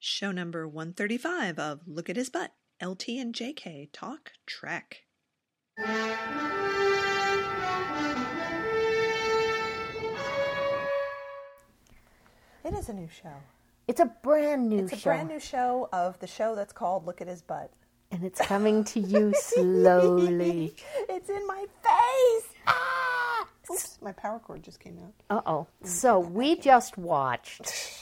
show number 135 of Look at His Butt, LT and JK Talk Trek. It is a new show. It's a brand new It's a show. brand new show of the show that's called Look at His Butt. and it's coming to you slowly. it's in my face. Ah! Oops, my power cord just came out. Uh oh. So we just watched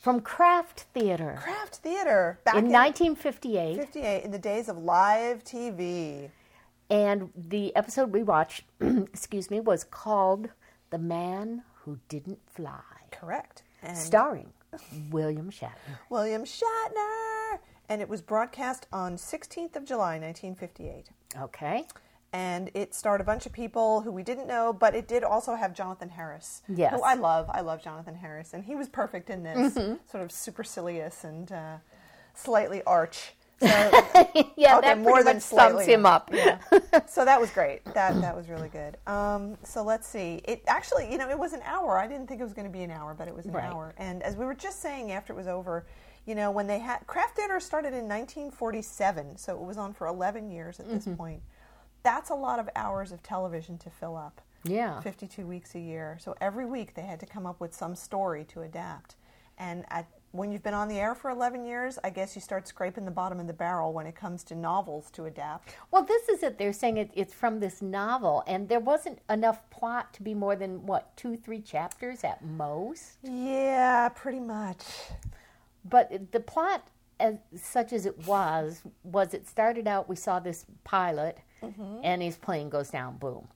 from Kraft Theater Kraft Theater back in in, 1958, 58 in the days of live TV. and the episode we watched, excuse me, was called "The Man Who Didn't Fly," Correct. And starring William Shatner. William Shatner. And it was broadcast on 16th of July, 1958. Okay. And it starred a bunch of people who we didn't know, but it did also have Jonathan Harris, Yes. who I love. I love Jonathan Harris, and he was perfect in this, sort of supercilious and uh, slightly arch. So, Yeah, okay, that more than slightly. sums him up. Yeah. so that was great. That that was really good. Um, so let's see. It actually, you know, it was an hour. I didn't think it was going to be an hour, but it was an Right. hour. And as we were just saying after it was over, you know, when they had Kraft Theater started in 1947, so it was on for 11 years at Mm-hmm. this point. That's a lot of hours of television to fill up. Yeah. 52 weeks a year. So every week they had to come up with some story to adapt. And at, when you've been on the air for 11 years, I guess you start scraping the bottom of the barrel when it comes to novels to adapt. Well, this is it. They're saying it, it's from this novel, and there wasn't enough plot to be more than what two, three chapters at most. Yeah, pretty much. But the plot, as such as it was, was it started out. We saw this pilot, Mm-hmm. and his plane goes down. Boom.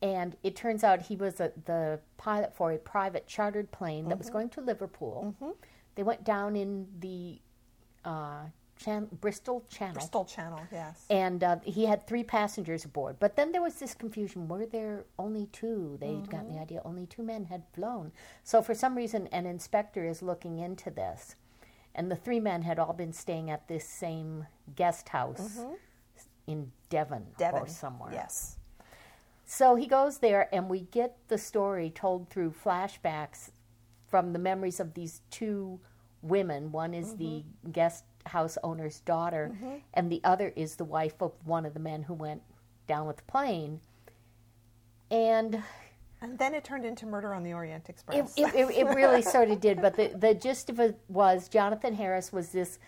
And it turns out he was a, the pilot for a private chartered plane that was mm-hmm. going to Liverpool. Mm-hmm. They went down in the uh, chan- Bristol Channel. Bristol Channel, yes. And uh, he had three passengers aboard. But then there was this confusion. Were there only two? They'd gotten the idea only two men had flown. So for some reason, an inspector is looking into this. And the three men had all been staying at this same guest house in Devon, Devon. or somewhere. Yes. So he goes there, and we get the story told through flashbacks from the memories of these two women. One is the mm-hmm. guest house owner's daughter, mm-hmm. and the other is the wife of one of the men who went down with the plane. And And then it turned into Murder on the Orient Express. it, it, it really sort of did. But the, the gist of it was Jonathan Harris was this,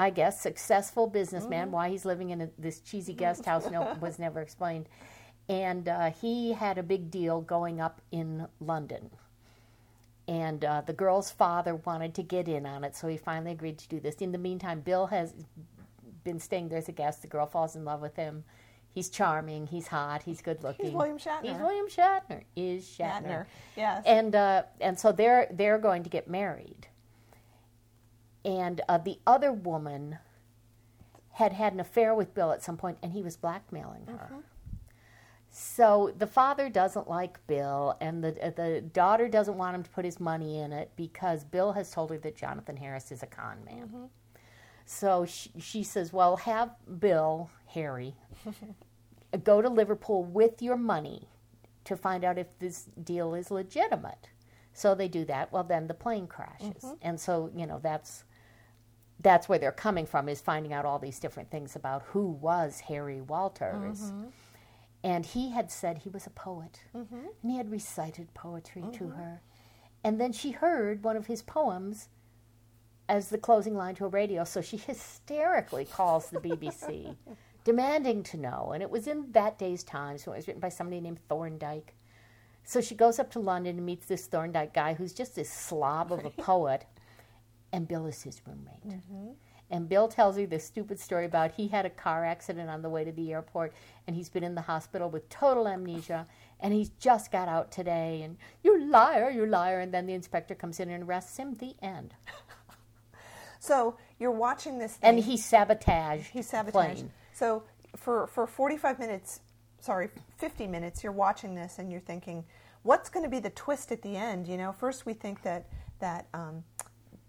I guess, successful businessman. Why he's living in a, this cheesy guest house no, was never explained. And uh, he had a big deal going up in London. And uh, the girl's father wanted to get in on it, so he finally agreed to do this. In the meantime, Bill has been staying there as a guest. The girl falls in love with him. He's charming. He's hot. He's good looking. He's William Shatner. He's William Shatner. Is Shatner. Shatner, yes. And uh, and so they're they're going to get married. And uh, the other woman had had an affair with Bill at some point, and he was blackmailing her. So the father doesn't like Bill, and the uh, the daughter doesn't want him to put his money in it because Bill has told her that Jonathan Harris is a con man. So she, she says, "Well, have Bill Harry go to Liverpool with your money to find out if this deal is legitimate." So they do that. Well, then the plane crashes, and so you know that's that's where they're coming from is finding out all these different things about who was Harry Walters. Mm-hmm. And he had said he was a poet, mm-hmm. and he had recited poetry to mm-hmm. her. And then she heard one of his poems as the closing line to a radio, so she hysterically calls the BBC, demanding to know. And it was in that day's Times, so it was written by somebody named Thorndike. So she goes up to London and meets this Thorndike guy who's just this slob of a poet, and Bill is his roommate. And Bill tells her this stupid story about he had a car accident on the way to the airport, and he's been in the hospital with total amnesia, and he's just got out today. And you liar, you liar! And then the inspector comes in and arrests him. The end. so you're watching this thing. And he sabotaged. he sabotaged. plane. So for for 45 minutes, sorry, 50 minutes, you're watching this and you're thinking, what's going to be the twist at the end? You know, first we think that that um,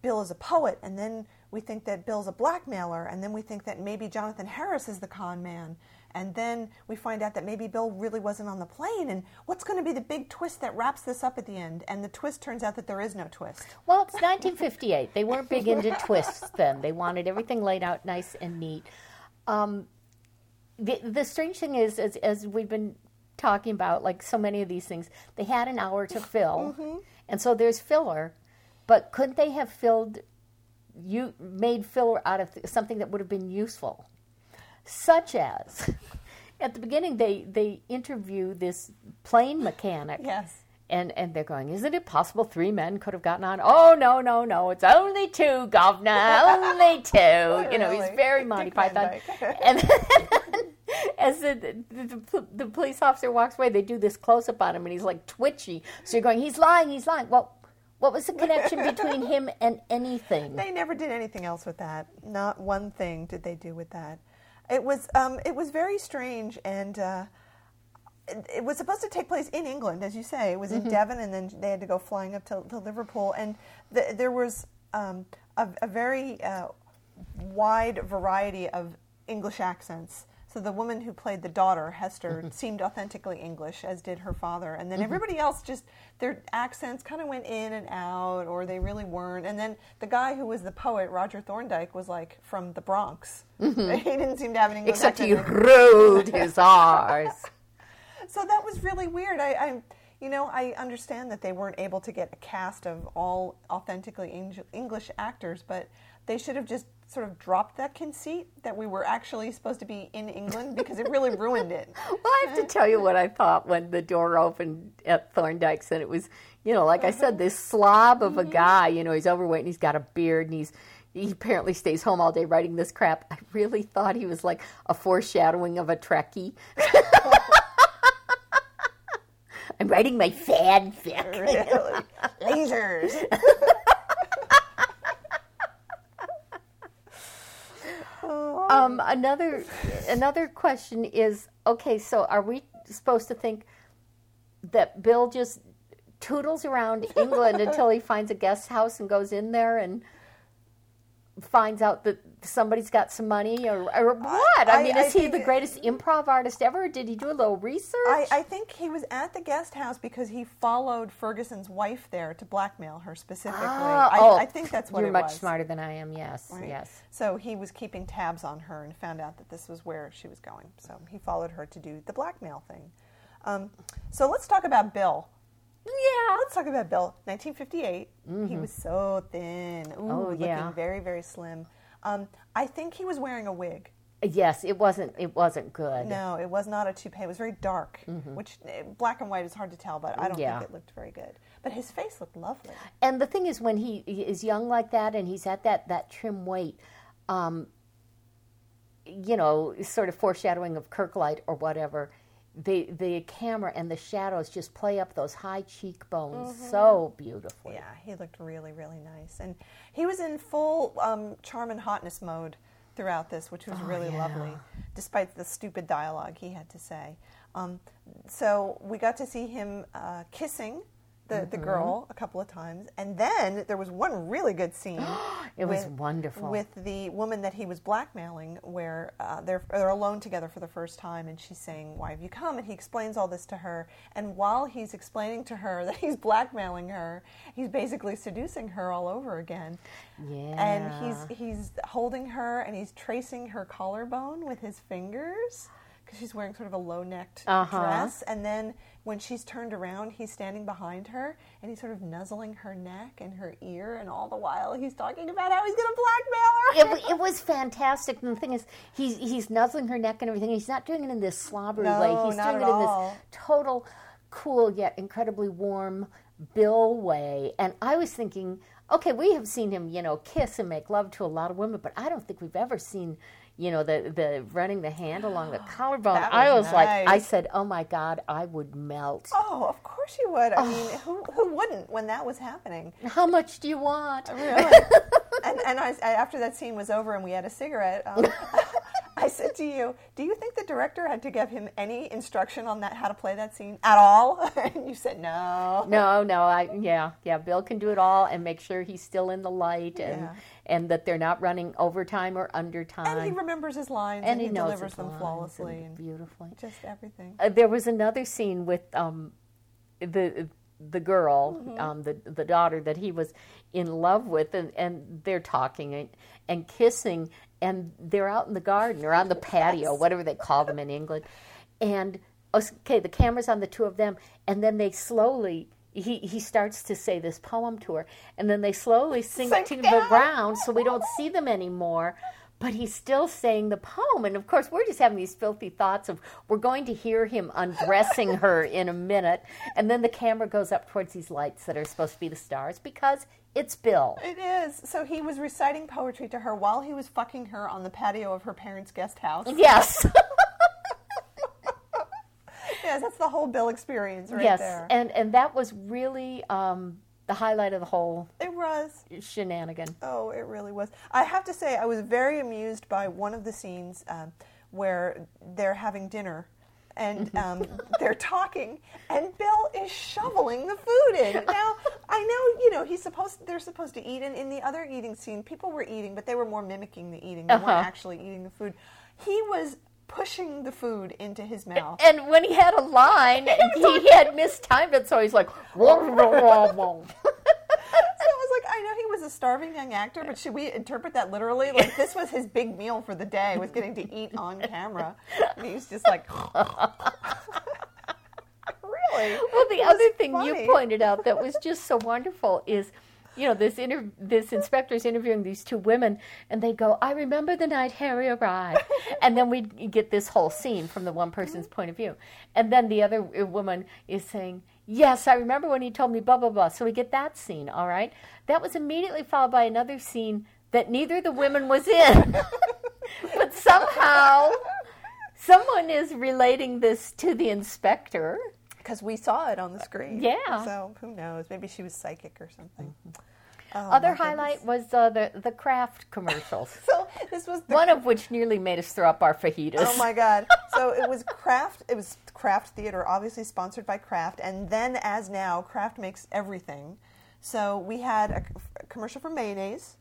Bill is a poet, and then we think that Bill's a blackmailer, and then we think that maybe Jonathan Harris is the con man. And then we find out that maybe Bill really wasn't on the plane. And what's going to be the big twist that wraps this up at the end? And the twist turns out that there is no twist. Well, it's 1958. They weren't big into twists then. They wanted everything laid out nice and neat. Um, the, the strange thing is, as, as we've been talking about, like so many of these things, they had an hour to fill, and so there's filler. But couldn't they have filled, you made filler out of th- something that would have been useful, such as at the beginning they they interview this plane mechanic. Yes. And, and they're going, isn't it possible three men could have gotten on? Oh, no, no, no. It's only two, governor. Only two. You know, he's very Monty Python. And then, as the, the, the, the police officer walks away, they do this close up on him and he's like twitchy. So you're going, he's lying, he's lying. Well, what was the connection between him and anything? They never did anything else with that. Not one thing did they do with that. It was um, it was very strange, and uh, it, it was supposed to take place in England, as you say. It was in Devon, and then they had to go flying up to, to Liverpool, and th- there was um, a, a very uh, wide variety of English accents. So the woman who played the daughter, Hester, mm-hmm. seemed authentically English, as did her father. And then mm-hmm. everybody else just their accents kind of went in and out, or they really weren't. And then the guy who was the poet, Roger Thorndike, was like from the Bronx. Mm-hmm. he didn't seem to have an English Except he accent. rode his R's. So that was really weird. I, I, you know, I understand that they weren't able to get a cast of all authentically English actors, but they should have just sort of dropped that conceit that we were actually supposed to be in England because it really ruined it. Well, I have to tell you what I thought when the door opened at Thorndike's, and it was, you know, like I said, this slob of a mm-hmm. guy. You know, he's overweight and he's got a beard, and he's he apparently stays home all day writing this crap. I really thought he was like a foreshadowing of a Trekkie. I'm writing my fanfic. really. Lasers. Um, another another question is okay. So, are we supposed to think that Bill just toodles around England until he finds a guest house and goes in there and finds out that somebody's got some money, or, or what? I, I- mean, I is he the greatest improv artist ever? Did he do a little research? I, I think he was at the guest house because he followed Ferguson's wife there to blackmail her specifically. Ah, I, oh, I think that's what You're much was. smarter than I am. Yes, Right? yes. So he was keeping tabs on her and found out that this was where she was going. So he followed her to do the blackmail thing. Um, so let's talk about Bill. Yeah. Let's talk about Bill. 1958. He was so thin. Ooh, Mm-hmm. Oh, yeah. looking very, very slim. Um, I think he was wearing a wig. Yes, it wasn't. It wasn't good. No, it was not a toupee. It was very dark, which eh, black and white is hard to tell, but I don't Mm-hmm. Yeah. think it looked very good. But his face looked lovely. And the thing is, when he he is young like that, and he's at that that trim weight, um, you know, sort of foreshadowing of Kirklight or whatever. The the camera and the shadows just play up those high cheekbones so beautifully. Yeah, he looked really, really nice. And he was in full um, charm and hotness mode throughout this, which was really Oh, yeah. lovely, despite the stupid dialogue he had to say. Um, so we got to see him uh, kissing the, the Mm-hmm. girl a couple of times. And then there was one really good scene. It was wonderful. With the woman that he was blackmailing, where uh, they're, they're alone together for the first time, and she's saying, Why have you come? And he explains all this to her. And while he's explaining to her that he's blackmailing her, he's basically seducing her all over again. Yeah. And he's, he's holding her and he's tracing her collarbone with his fingers. Because she's wearing sort of a low necked Uh-huh. dress. And then when she's turned around, he's standing behind her and he's sort of nuzzling her neck and her ear. And all the while, he's talking about how he's going to blackmail her. it, it was fantastic. And the thing is, he's he's nuzzling her neck and everything. He's not doing it in this slobbery No, way. He's not doing at it in all. this total, cool yet incredibly warm Bill way. And I was thinking, okay, we have seen him, you know, kiss and make love to a lot of women, but I don't think we've ever seen. You know the the running the hand along the collarbone. That I was was like, I said, "Oh my God, I would melt." Oh, of course you would. I mean, who, who wouldn't when that was happening? How much do you want? Really? and and I, I- after that scene was over and we had a cigarette, um, I said to you, "Do you think the director had to give him any instruction on that how to play that scene at all?" and you said no. No, no, I yeah, yeah. Bill can do it all and make sure he's still in the light and Yeah. And that they're not running overtime or undertime. And he remembers his lines And and, he he, knows delivers them flawlessly and and beautifully. just everything. Uh, there was another scene with um, the the girl, Mm-hmm. um, the the daughter that he was in love with, and, and they're talking and, and kissing, and they're out in the garden or on the patio, whatever they call them in England, and okay, the camera's on the two of them, and then they slowly. He, he starts to say this poem to her, and then they slowly sink, Sink to the ground so we don't see them anymore. But he's still saying the poem. And of course, we're just having these filthy thoughts of we're going to hear him undressing her in a minute. And then the camera goes up towards these lights that are supposed to be the stars because it's Bill. It is. So he was reciting poetry to her while he was fucking her on the patio of her parents' guest house. Yes. yes, that's the whole Bill experience right yes. there. And, and that was really um, the highlight of the whole it was. shenanigan. Oh, it really was. I have to say, I was very amused by one of the scenes um, where they're having dinner and um, they're talking, and Bill is shoveling the food in. Now, I know, you know, he's supposed they're supposed to eat, and in the other eating scene, people were eating, but they were more mimicking the eating. They Uh-huh. weren't actually eating the food. He was pushing the food into his mouth. And when he had a line, he had mistimed it, so he's like, So I was like, I know he was a starving young actor, but should we interpret that literally? Like this was his big meal for the day, was getting to eat on camera. And he was just like, really? Well, the other thing funny. you pointed out that was just so wonderful is, you know, this inter- this inspector's interviewing these two women, and they go, "I remember the night Harry arrived," and then we get this whole scene from the one person's point of view, and then the other uh, woman is saying. Yes, I remember when he told me blah blah blah. So we get that scene, all right. That was immediately followed by another scene that neither the women was in, but somehow someone is relating this to the inspector. Because we saw it on the screen. Yeah. So who knows? Maybe she was psychic or something. Oh, Other highlight was uh, the the Kraft commercials. So this was the One of which nearly made us throw up our fajitas. Oh my god! So it was Kraft. It was Kraft Theater, obviously sponsored by Kraft, and then as now, Kraft makes everything. So we had a, a commercial for mayonnaise,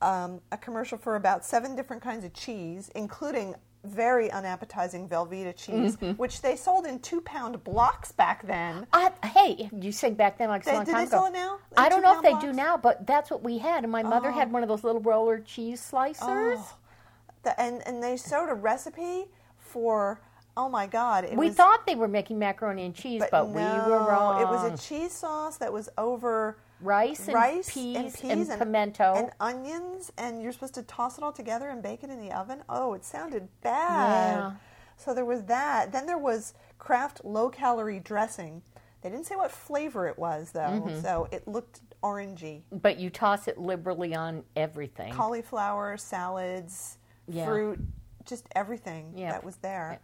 um, a commercial for about seven different kinds of cheese, including very unappetizing Velveeta cheese, Mm-hmm. which they sold in two-pound blocks back then. I, hey, you say back then like They- a long time they ago. sell it now? I don't know if they blocks? do now, but that's what we had. And my mother had Oh. one of those little roller cheese slicers. Oh, the, and and they showed a recipe for. Oh my God! It we was, thought they were making macaroni and cheese, but, we were wrong. It was a cheese sauce that was over rice and rice peas and peas and pimento. and onions, and you're supposed to toss it all together and bake it in the oven. Oh, it sounded bad. Yeah. So there was that. Then there was Kraft low calorie dressing. They didn't say what flavor it was though, Mm-hmm. so it looked orangey. but you toss it liberally on everything. Cauliflower, salads, Yeah. fruit, just everything Yep. that was there.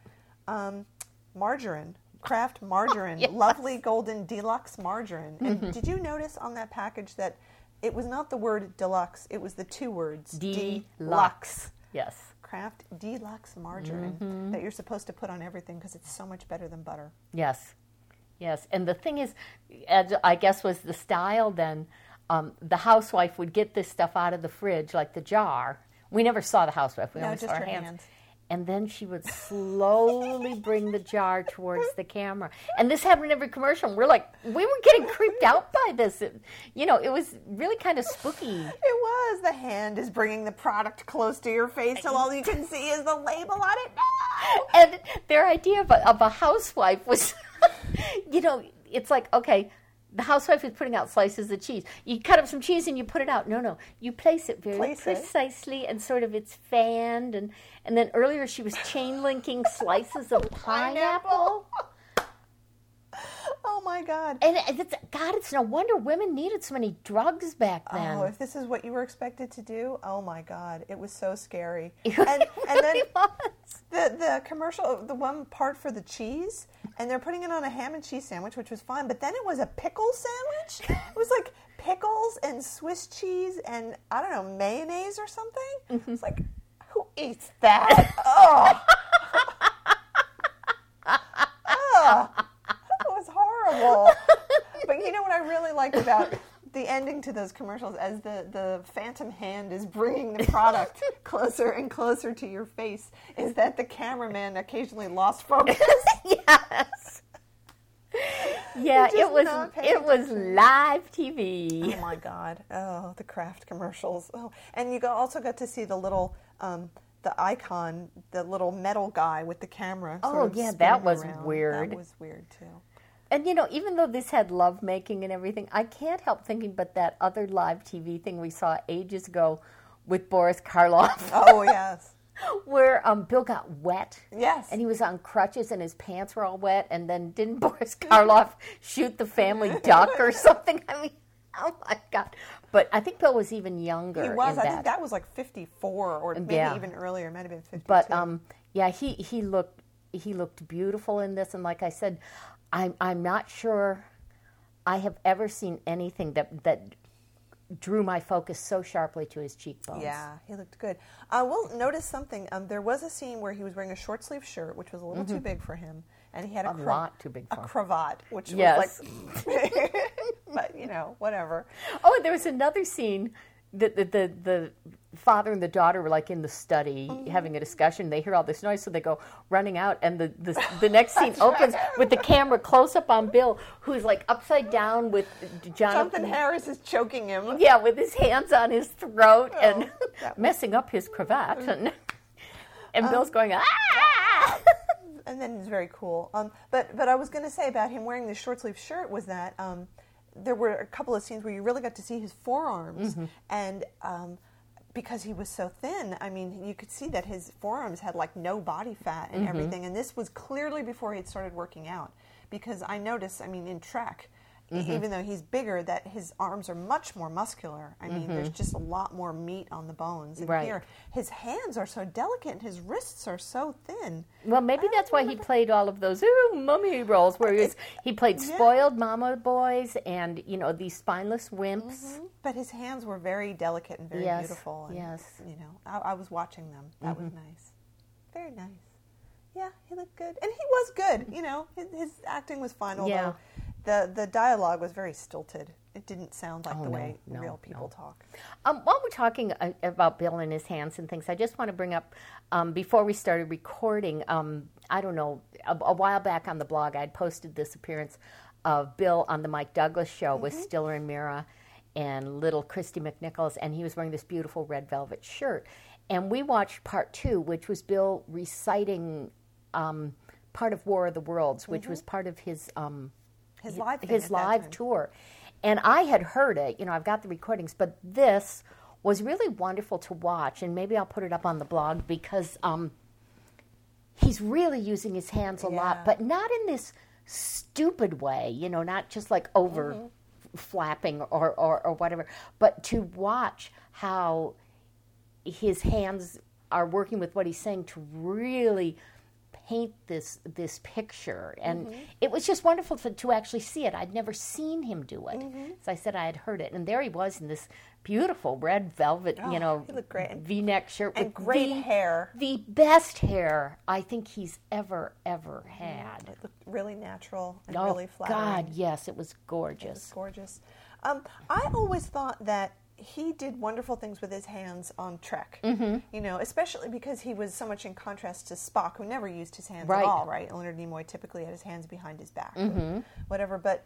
Um, margarine. Kraft margarine, Yes. lovely golden deluxe margarine. And did you notice on that package that it was not the word deluxe, it was the two words Deluxe. Yes. Kraft deluxe margarine that you're supposed to put on everything because it's so much better than butter. Yes, yes. And the thing is, I guess was the style then. Um, the housewife would get this stuff out of the fridge, like the jar. We never saw the housewife. We No, only saw her her hands. hands. And then she would slowly bring the jar towards the camera. And this happened in every commercial. We're like, we were getting creeped out by this. It, you know, it was really kind of spooky. It was. The hand is bringing the product close to your face so all you can see is the label on it. No! and their idea of a, of a housewife was, you know, it's like okay, the housewife is putting out slices of cheese. You cut up some cheese and you put it out. No, no, you place it very Place it. precisely and sort of it's fanned and and then earlier she was chain linking slices of pineapple. Oh my God. And it's God, it's no wonder women needed so many drugs back oh, then. Oh, if this is what you were expected to do, oh my God, it was so scary. It And, and then was. The the commercial, the one part for the cheese, and they're putting it on a ham and cheese sandwich, which was fine. But then it was a pickle sandwich. It was like pickles and Swiss cheese and I don't know mayonnaise or something. Mm-hmm. It's like, who eats that? oh. oh, that was horrible. But you know what I really liked about the ending to those commercials as the, the phantom hand is bringing the product closer and closer to your face is that the cameraman occasionally lost focus. yes. Yeah, it was it was live TV. Oh my god! Oh, the Kraft commercials. Oh, and you also got to see the little, um, the icon, the little metal guy with the camera. Oh, yeah, that was around. weird. That was weird too. And you know, even though this had love making and everything, I can't help thinking but that other live TV thing we saw ages ago with Boris Karloff, Oh yes, where um, Bill got wet. yes. And he was on crutches and his pants were all wet. And then didn't Boris Karloff shoot the family duck or something? I mean, oh my God. But I think Bill was even younger. he was. in I that. think that was like fifty-four or maybe Yeah. even earlier. It might have been fifty-two. But um, yeah, he, he looked he looked beautiful in this, and like I said, I'm I'm not sure I have ever seen anything that that drew my focus so sharply to his cheekbones. Yeah, he looked good. I will notice something. Um, there was a scene where he was wearing a short sleeve shirt, which was a little too big for him, and he had a, Mm-hmm. A lot too big a him. cravat, which Yes. was like. but you know, whatever. Oh, there was another scene. The, the the the father and the daughter were like in the study Mm-hmm. having a discussion. They hear all this noise, so they go running out, and the the, the next scene opens with the camera close up on Bill, who's like upside down with Jonathan Harris is choking him. Yeah, with his hands on his throat and Oh, that messing up his cravat, and and Bill's going ah. and then it's very cool. Um, but but I was going to say about him wearing this short sleeve shirt was that um, there were a couple of scenes where you really got to see his forearms, Mm-hmm. and um, because he was so thin, I mean, you could see that his forearms had like no body fat Mm-hmm. and everything. And this was clearly before he had started working out, because I noticed, I mean, in Trek. Mm-hmm. Even though he's bigger, that his arms are much more muscular. I mean, there's just a lot more meat on the bones. And Mm-hmm. Right. here, his hands are so delicate, and his wrists are so thin. Well, maybe that's why he played all of those ooh, mummy roles, where he was he played Yeah. spoiled mama boys and you know these spineless wimps. But his hands were very delicate and very Yes, beautiful. And, yes. You know, I, I was watching them. That was nice. Very nice. Yeah, he looked good, and he was good. You know, his, his acting was fine. Although Yeah. The the dialogue was very stilted. It didn't sound like Oh, the no, way no, real people no. talk. Um, while we're talking uh, about Bill and his hands and things, I just want to bring up um, before we started recording. Um, I don't know, a, a while back on the blog, I had posted this appearance of Bill on the Mike Douglas show with Stiller and Meara and little Kristy McNichols, and he was wearing this beautiful red velvet shirt. And we watched part two, which was Bill reciting um, part of War of the Worlds, which was part of his. Um, His live his live tour. And I had heard it, you know, I've got the recordings, but this was really wonderful to watch. And maybe I'll put it up on the blog because um, he's really using his hands a Yeah. lot, but not in this stupid way, you know, not just like over Mm-hmm. flapping or, or, or whatever, but to watch how his hands are working with what he's saying to really paint this this picture and Mm-hmm. it was just wonderful to, to actually see it i'd never seen him do it Mm-hmm. as i said i had heard it and there he was in this beautiful red velvet you Oh, know great. v-neck shirt And with great the, hair. the best hair i think he's ever ever had It looked really natural and oh really flattering. god yes it was It was gorgeous gorgeous. Um, I always thought that he did wonderful things with his hands on Trek. Mm-hmm. You know, especially because he was so much in contrast to Spock, who never used his hands Right. at all. Right? Leonard Nimoy typically had his hands behind his back, or whatever. But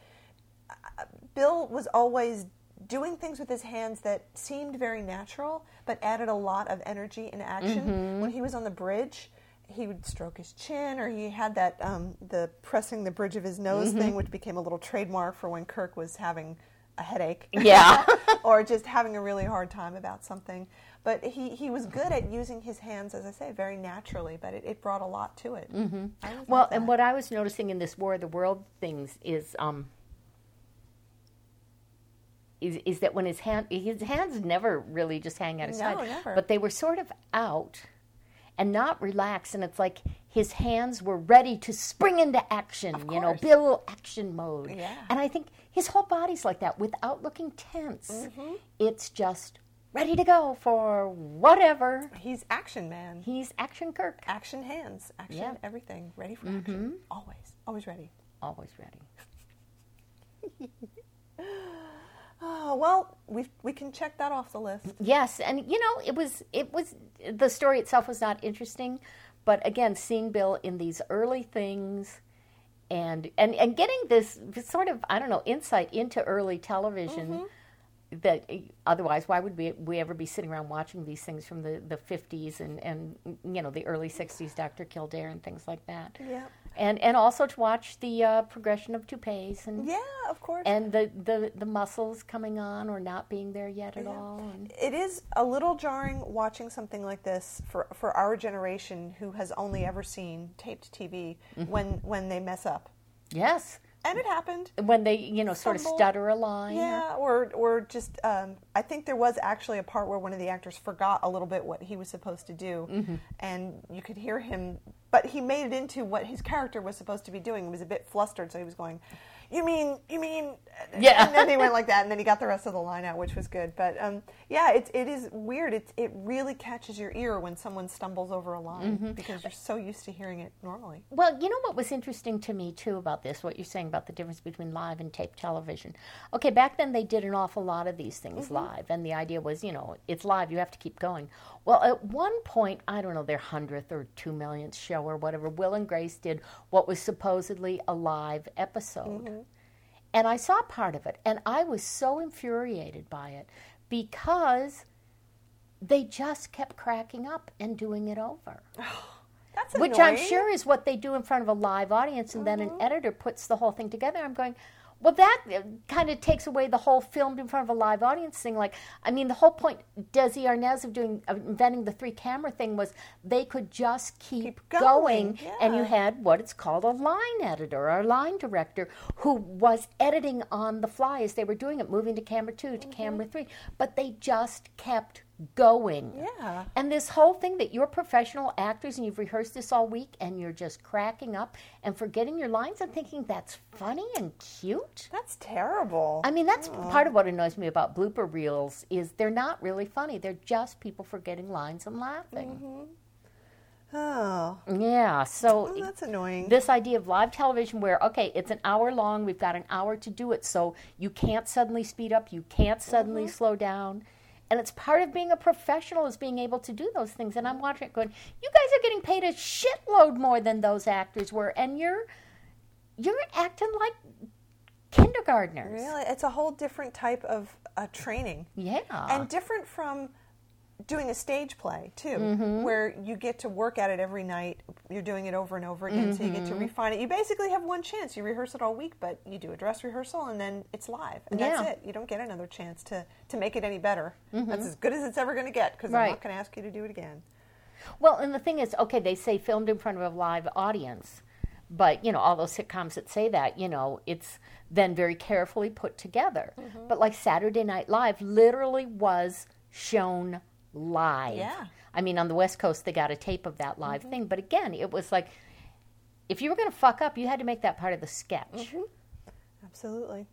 uh, Bill was always doing things with his hands that seemed very natural, but added a lot of energy and action. When he was on the bridge. He would stroke his chin, or he had that um, the pressing the bridge of his nose thing, which became a little trademark for when Kirk was having a headache. Yeah. or just having a really hard time about something. But he, he was good at using his hands, as I say, very naturally, but it, it brought a lot to it. Mm-hmm. well and what i was noticing in this war of the world things is um is, is that when his hand his hands never really just hang out his No, side, never. but they were sort of out and not relaxed, and it's like his hands were ready to spring into action. You know, course. Bill action mode. Yeah. And I think his whole body's like that without looking tense. Mm-hmm. It's just ready to go for whatever. He's action man. He's Action Kirk. Action hands. Action everything. Ready for action. Always. Always ready. Always ready. Oh well, we we can check that off the list. Yes, and you know, it was it was the story itself was not interesting, but again, seeing Bill in these early things and and and getting this sort of I don't know insight into early television mm-hmm. That eh, otherwise why would we we ever be sitting around watching these things from the the 50s and and you know the early 60s Dr. Kildare and things like that. Yeah. And and also to watch the uh, progression of toupees and Yeah, of course. and the, the the muscles coming on or not being there yet at Yeah. all. And, it is a little jarring watching something like this for, for our generation who has only ever seen taped TV Mm-hmm. when when they mess up. yes. And it happened. when they you know sort of stutter a line Yeah, or or just um, I think there was actually a part where one of the actors forgot a little bit what he was supposed to do, Mm-hmm. and you could hear him, but he made it into what his character was supposed to be doing. He was a bit flustered, so he was going, "You mean, you mean?" Yeah. and then he went like that, and then he got the rest of the line out, which was good. But um, yeah, it it is weird. It it really catches your ear when someone stumbles over a line Mm-hmm. because you're so used to hearing it normally. well you know what was interesting to me too about this what you're saying about the difference between live and tape television okay back then they did an awful lot of these things Mm-hmm. live and the idea was you know it's live you have to keep going well at one point i don't know their hundredth or two millionth show or whatever will and grace did what was supposedly a live episode Mm-hmm. and i saw part of it and i was so infuriated by it because they just kept cracking up and doing it over That's which I'm sure is what they do in front of a live audience, and then Mm-hmm. an editor puts the whole thing together. I'm going, well, that uh, kind of takes away the whole filmed in front of a live audience thing. Like, I mean, the whole point, Desi Arnaz of doing of inventing the three camera thing was they could just keep, Keep going, going, and you had what it's called a line editor or a line director who was editing on the fly as they were doing it, moving to camera two to mm-hmm. camera three, but they just kept going. Yeah. And this whole thing that you're professional actors and you've rehearsed this all week and you're just cracking up and forgetting your lines and thinking that's funny and cute. That's terrible. I mean, that's part of what annoys me about blooper reels is they're not really funny. They're just people forgetting lines and laughing. Mm-hmm. oh, Yeah, so oh, that's annoying. this idea of live television where okay it's an hour long we've got an hour to do it so you can't suddenly speed up you can't suddenly mm-hmm. slow down and it's part of being a professional is being able to do those things. And i'm watching it going you guys are getting paid a shitload more than those actors were. And you're you're acting like kindergartners. Really, it's a whole different type of uh, training, yeah. And different from doing a stage play too, Mm-hmm. where you get to work at it every night. You're doing it over and over again, so you get to Mm-hmm. refine it. You basically have one chance. You rehearse it all week, but you do a dress rehearsal, and then it's live, and Yeah. that's it. You don't get another chance to to make it any better. That's as good as it's ever going to get because I'm Mm-hmm. Not going to ask you to do it again. Well, and the thing is, okay, they say filmed in front of a live audience, but you know, all those sitcoms that say that, you know, it's then very carefully put together. Mm-hmm. But like Saturday Night Live literally was shown live. Yeah. I mean, on the West Coast, they got a tape of that live Mm-hmm. thing, but again, it was like if you were going to fuck up, you had to make that part of the sketch. Mm-hmm. Absolutely.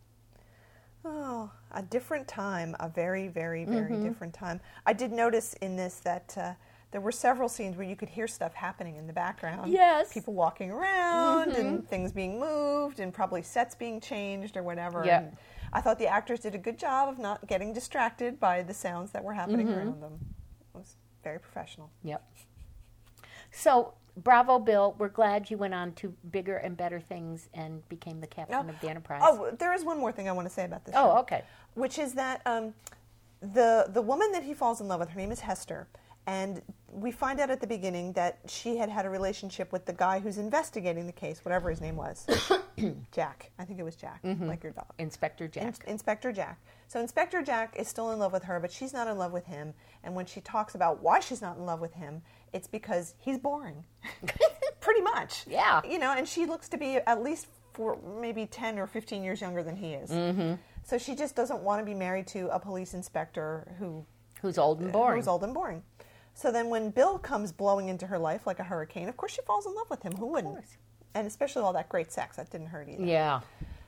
Oh, a different time, a very, very, very Mm-hmm. different time. I did notice in this that uh, there were several scenes where you could hear stuff happening in the background. Yes. Mm-hmm. People walking around and things being moved and probably sets being changed or whatever. Yeah. And I thought the actors did a good job of not getting distracted by the sounds that were happening Mm-hmm. around them. It was very professional. Yep. So, bravo, Bill. We're glad you went on to bigger and better things and became the captain of the Enterprise. Oh, there is one more thing I want to say about this. Oh, show. okay. which is that um, the the woman that he falls in love with, her name is Hester, and we find out at the beginning that she had had a relationship with the guy who's investigating the case, whatever his name was, Jack. I think it was Jack, like your dog. Inspector Jack. In- Inspector Jack. So Inspector Jack is still in love with her, but she's not in love with him. And when she talks about why she's not in love with him, it's because he's boring. Pretty much. Yeah. You know, and she looks to be at least for maybe 10 or 15 years younger than he is. Mm-hmm. So she just doesn't want to be married to a police inspector who Who's old and boring. who's old and boring. So then when Bill comes blowing into her life like a hurricane, of course she falls in love with him. Who wouldn't? course. And especially all that great sex. That didn't hurt either. Yeah.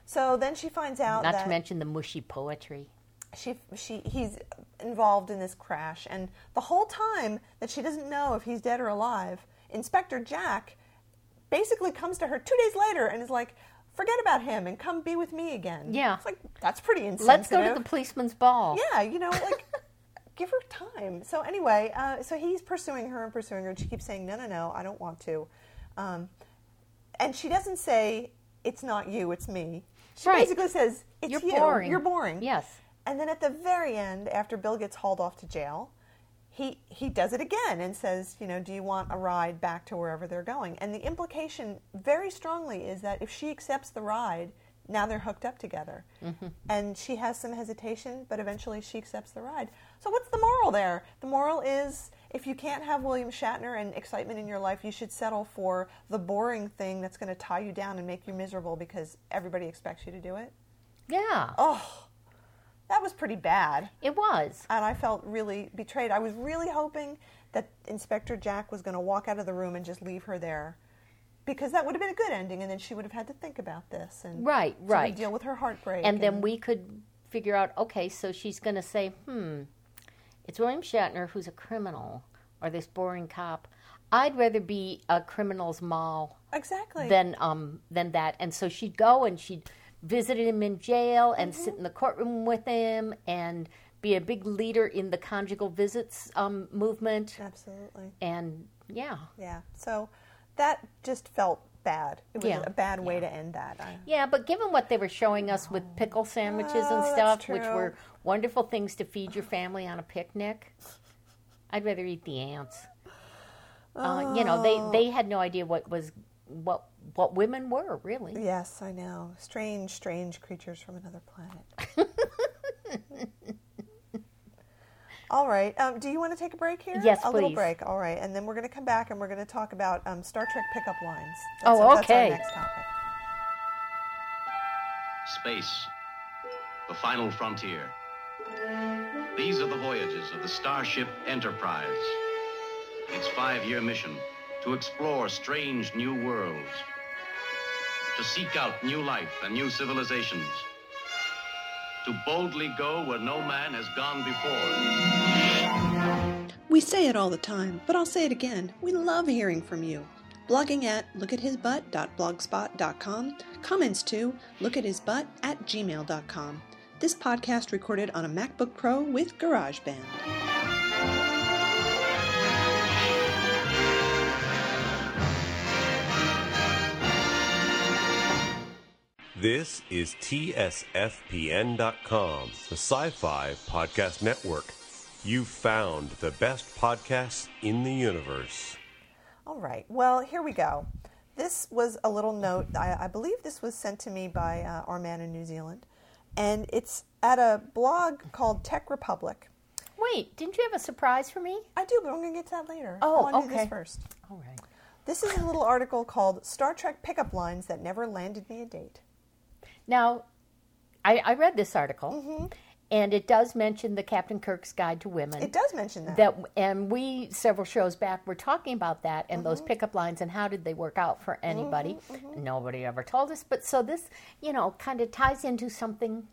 So then she finds out Not that to mention the mushy poetry. she she he's involved in this crash. And the whole time that she doesn't know if he's dead or alive, Inspector Jack basically comes to her two days later and is like, forget about him and come be with me again. Yeah. It's like, that's pretty insensitive. Let's go to the policeman's ball. Yeah, you know, like give her time. So anyway, uh, so he's pursuing her and pursuing her, and she keeps saying, "No, no, no, I don't want to," um, and she doesn't say, "It's not you, it's me." She Right. basically says, "It's You're you. boring." You're boring." Yes. And then at the very end, after Bill gets hauled off to jail, he he does it again and says, you know, do you want a ride back to wherever they're going? And the implication very strongly is that if she accepts the ride, now they're hooked up together. And she has some hesitation, but eventually she accepts the ride. So what's the moral there? The moral is if you can't have William Shatner and excitement in your life, you should settle for the boring thing that's going to tie you down and make you miserable because everybody expects you to do it. Yeah. Oh, that was pretty bad It was. and I felt really betrayed. I was really hoping that Inspector Jack was going to walk out of the room and just leave her there, because that would have been a good ending, and then she would have had to think about this and Right, right. deal with her heartbreak. And then we could figure out okay, so she's going to say, hmm, it's William Shatner who's a criminal or this boring cop. I'd rather be a criminal's mall exactly than um than that. And so she'd go and she'd visit him in jail and Mm-hmm. sit in the courtroom with him and be a big leader in the conjugal visits um, movement. absolutely And yeah, yeah. So that just felt bad. It was Yeah, a bad way to end that. I, yeah. But given what they were showing us with pickle sandwiches Oh, and stuff, which were wonderful things to feed your family on a picnic, I'd rather eat the ants. Uh, you know, Oh. they they had no idea what was what what women were really. yes, I know. Strange, strange creatures from another planet. All right. Um, do you want to take a break here? Yes, a little break. All right, and then we're going to come back and we're going to talk about um, Star Trek pickup lines. Oh, That's our okay. next topic. Space, the final frontier. These are the voyages of the Starship Enterprise. Its five year mission to explore strange new worlds, to seek out new life and new civilizations, to boldly go where no man has gone before. We say it all the time, but I'll say it again. We love hearing from you. Blogging at lookathisbutt.blogspot.com, comments to lookathisbutt at gmail.com. This podcast recorded on a MacBook Pro with GarageBand. This is TSFPN.com, the sci fi podcast network. You've found the best podcasts in the universe. All right. Well, here we go. This was a little note. I, I believe this was sent to me by uh, our man in New Zealand, and it's at a blog called Tech Republic. Wait, didn't you have a surprise for me? I do, but I'm going to get to that later. Oh, I want to do okay. this first. All right. This is a little article called Star Trek Pickup Lines That Never Landed Me a Date. Now, I, I read this article, Mm-hmm. And it does mention the Captain Kirk's Guide to Women. It does mention that. that and we several shows back were talking about that and Mm-hmm. those pickup lines and how did they work out for anybody nobody ever told us but so this you know kind of ties into something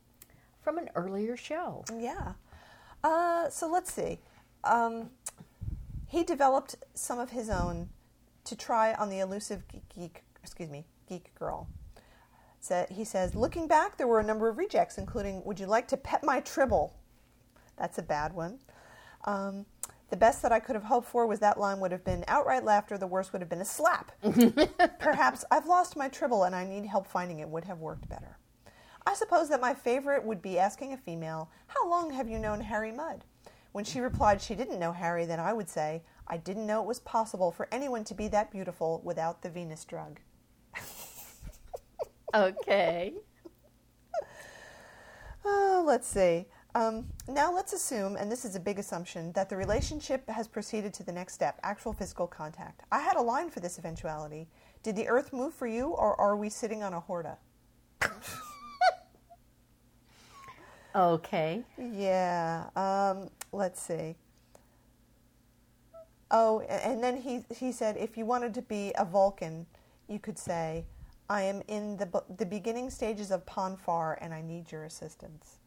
from an earlier show Yeah. Uh, so let's see. Um, he developed some of his own to try on the elusive geek, geek excuse me, geek girl. So he says, looking back, there were a number of rejects, including, "Would you like to pet my tribble?" That's a bad one. Um, the best that I could have hoped for was that line would have been outright laughter. The worst would have been a slap. Perhaps I've lost my tribble and I need help finding it would have worked better. I suppose that my favorite would be asking a female, How long have you known Harry Mudd? When she replied she didn't know Harry, then I would say, I didn't know it was possible for anyone to be that beautiful without the Venus drug. Okay Uh, let's see. Um, now let's assume, and this is a big assumption, that the relationship has proceeded to the next step actual physical contact. I had a line for this eventuality. Did the earth move for you, or are we sitting on a horta? okay Yeah. Um, let's see. Oh, and then he he said, if you wanted to be a Vulcan, you could say, "I am in the the beginning stages of Pon farr, and I need your assistance."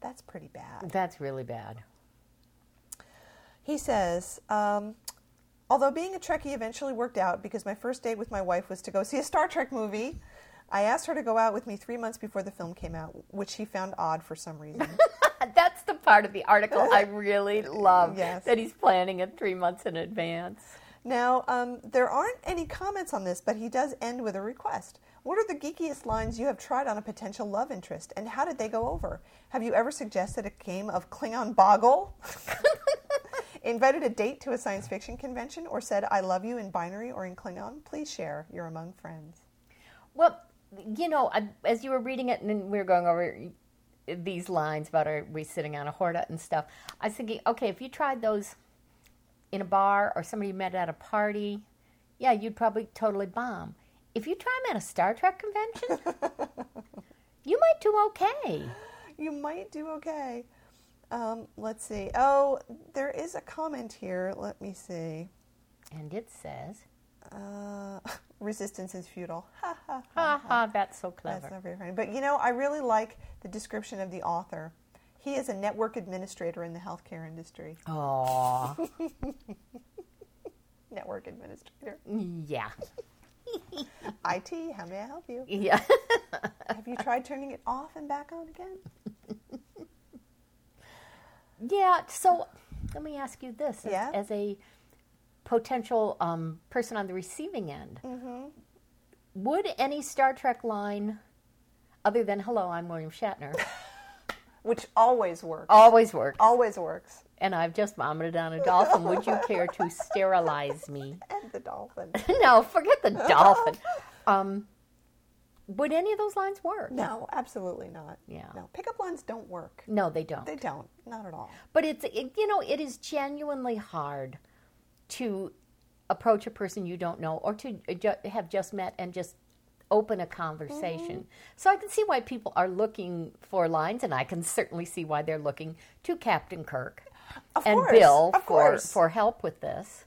That's pretty bad. That's really bad. He says, um, although being a Trekkie eventually worked out because my first date with my wife was to go see a Star Trek movie, I asked her to go out with me three months before the film came out, which he found odd for some reason. That's the part of the article I really love. Yes. That he's planning it three months in advance. Now, um, there aren't any comments on this, but he does end with a request. What are the geekiest lines you have tried on a potential love interest, and how did they go over? Have you ever suggested a game of Klingon Boggle? Invited a date to a science fiction convention, or said "I love you" in binary or in Klingon? Please share. You're among friends. Well, you know, I, as you were reading it and we were going over these lines about are we sitting on a horta and stuff, I was thinking, okay, if you tried those in a bar or somebody you met at a party, yeah, you'd probably totally bomb. If you try them at a Star Trek convention, you might do okay. You might do okay. Um, let's see. Oh, there is a comment here. Let me see. And it says, Uh, resistance is futile. Ha ha. ha ha, that's so clever. That's not very funny. But you know, I really like the description of the author. He is a network administrator in the healthcare industry. Aw, Network administrator. yeah. IT, how may I help you? Yeah. Have you tried turning it off and back on again? Yeah, so let me ask you this as, Yeah? as a potential um, person on the receiving end, Mm-hmm. would any Star Trek line, other than "Hello, I'm William Shatner," Which always works. always works. Always works. And I've just vomited on a dolphin. Would you care to sterilize me? And the dolphin. no, forget the dolphin. Um, would any of those lines work? No, absolutely not. Yeah. No, pickup lines don't work. No, they don't. They don't. Not at all. But it's it, you know it is genuinely hard to approach a person you don't know or to uh, ju- have just met and just open a conversation. So I can see why people are looking for lines, and I can certainly see why they're looking to Captain Kirk Of and course, Bill of for course. for help with this.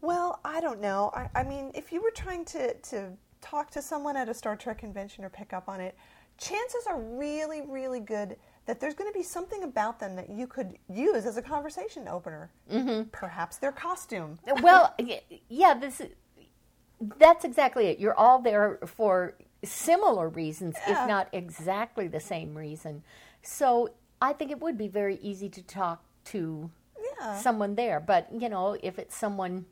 Well, I don't know. I, I mean, if you were trying to, to talk to someone at a Star Trek convention or pick up on it, chances are really, really good that there's going to be something about them that you could use as a conversation opener. Mm-hmm. Perhaps their costume. well, yeah, this is, that's exactly it. You're all there for similar reasons, Yeah. if not exactly the same reason. So I think it would be very easy to talk to Yeah. someone there. But you know, if it's someone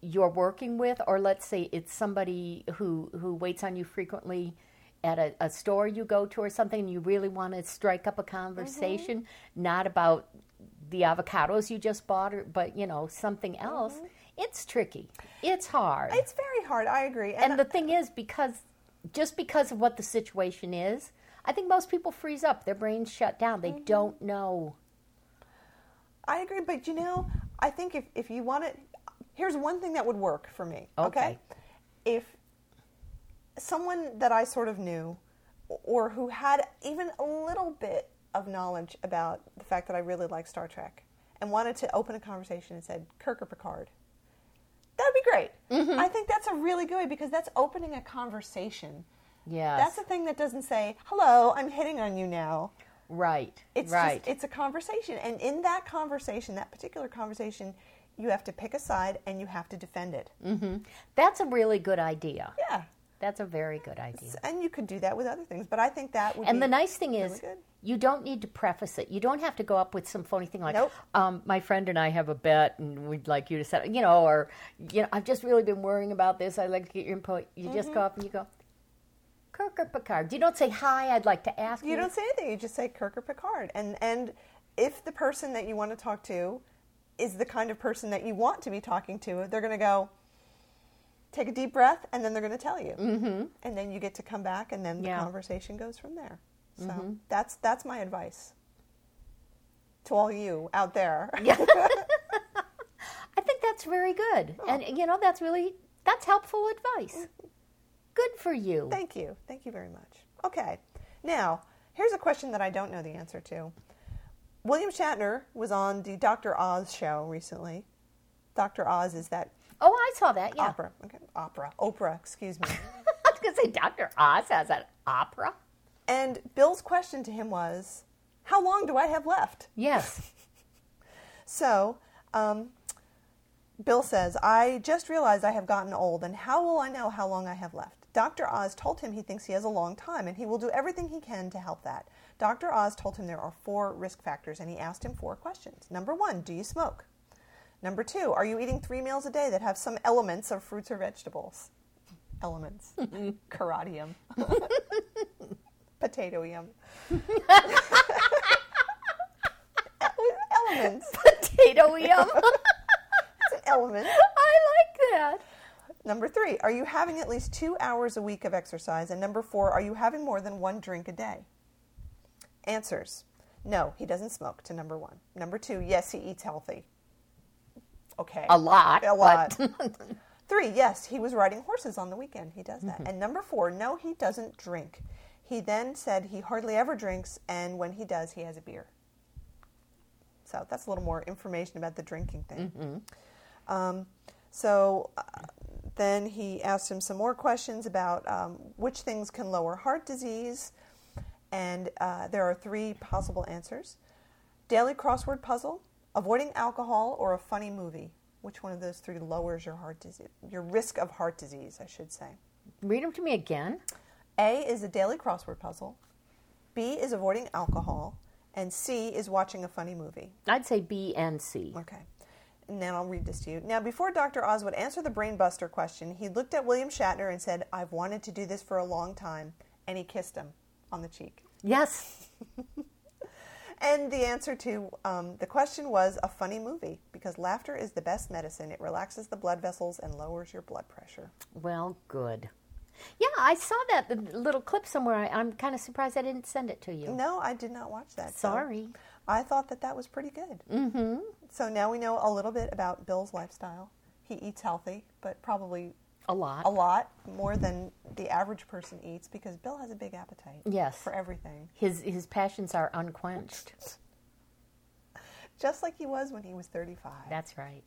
you're working with, or let's say it's somebody who who waits on you frequently at a, a store you go to or something, and you really want to strike up a conversation, mm-hmm. not about the avocados you just bought, or, but you know something else. Mm-hmm. It's tricky. It's hard. It's very hard. I agree. and the thing is, because just because of what the situation is, I think most people freeze up. Their brains shut down. They mm-hmm. don't know. I agree, but you know, I think if, if you want it, here's one thing that would work for me. Okay. If someone that I sort of knew or who had even a little bit of knowledge about the fact that I really like Star Trek and wanted to open a conversation and said, Kirk or Picard, that would be great. Mm-hmm. I think that's a really good way because that's opening a conversation. Yeah. That's a thing that doesn't say, hello, I'm hitting on you now. right. It's right. just it's a conversation, and in that conversation, that particular conversation, you have to pick a side and you have to defend it. That's a really good idea. Yeah, That's a very good idea. and you could do that with other things, but I think that would. Be And the nice thing really is, good. you don't need to preface it. You don't have to go up with some phony thing like, Nope. um, "My friend and I have a bet, and we'd like you to set," you know, or you know, I've just really been worrying about this. I'd like to get your input. You just Mm-hmm. go up and you go, "Kirk or Picard." You don't say, "Hi, I'd like to ask you." you don't say anything. You just say Kirk or Picard, and and if the person that you want to talk to is the kind of person that you want to be talking to, they're going to go. Take a deep breath, and then they're going to tell you, mm-hmm. and then you get to come back, and then the Yeah. conversation goes from there. So that's that's my advice to all you out there. I think that's very good, Oh. and you know, that's really that's helpful advice. Good for you. Thank you. Thank you very much. Okay. Now, here's a question that I don't know the answer to. William Shatner was on the Dr. Oz show recently. Dr. Oz is that oh, I saw that. Yeah, opera. Okay, opera. Oprah, excuse me. I was gonna say Dr. Oz has an opera. And Bill's question to him was, How long do I have left? Yes. So, um, Bill says, I just realized I have gotten old, and how will I know how long I have left? Dr. Oz told him he thinks he has a long time, and he will do everything he can to help that. Dr. Oz told him there are four risk factors, and he asked him four questions. Number one, do you smoke? Number two, are you eating three meals a day that have some elements of fruits or vegetables? Elements. Karadium. Potatoium. elements. Potato yum. It's an element. I like that. Number three, are you having at least two hours a week of exercise? And number four, are you having more than one drink a day? Answers no, he doesn't smoke to number one. Number two, yes, he eats healthy. Okay. A lot, A lot. Three, yes, he was riding horses on the weekend. He does that. And number four, no, he doesn't drink. He then said he hardly ever drinks, and when he does, he has a beer. So that's a little more information about the drinking thing. Um, so uh, then he asked him some more questions about um, which things can lower heart disease, and uh, there are three possible answers: daily crossword puzzle, avoiding alcohol, or a funny movie. Which one of those three lowers your heart disease, your risk of heart disease, I should say? Read them to me again. A is a daily crossword puzzle. B is avoiding alcohol, and C is watching a funny movie. I'd say B and C. Okay. And then I'll read this to you. Now, before Dr. Oz would answer the brainbuster question, he looked at William Shatner and said, I've wanted to do this for a long time. And he kissed him on the cheek. Yes. And the answer to um, the question was a funny movie because laughter is the best medicine. It relaxes the blood vessels and lowers your blood pressure. Well, good. Yeah, I saw that little clip somewhere. I, I'm kind of surprised I didn't send it to you. No, I did not watch that. so Sorry. I thought that that was pretty good. Mm-hmm. So now we know a little bit about Bill's lifestyle. He eats healthy, but probably A lot. a lot more than the average person eats because Bill has a big appetite. Yes. For everything. His his passions are unquenched. Just like he was when he was 35. That's right.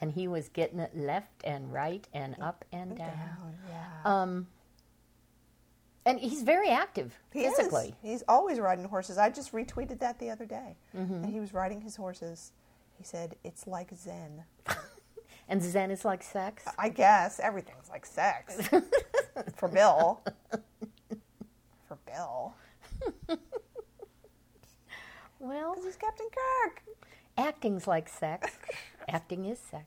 And he was getting it left and right and up and down. Down, yeah. Um, and he's very active He physically. is. He's always riding horses. I just retweeted that the other day. Mm-hmm. And he was riding his horses. He said, It's like Zen. And Zen is like sex. I guess everything's like sex. For Bill. For Bill. Well, Because he's Captain Kirk. acting's like sex. Acting is sex.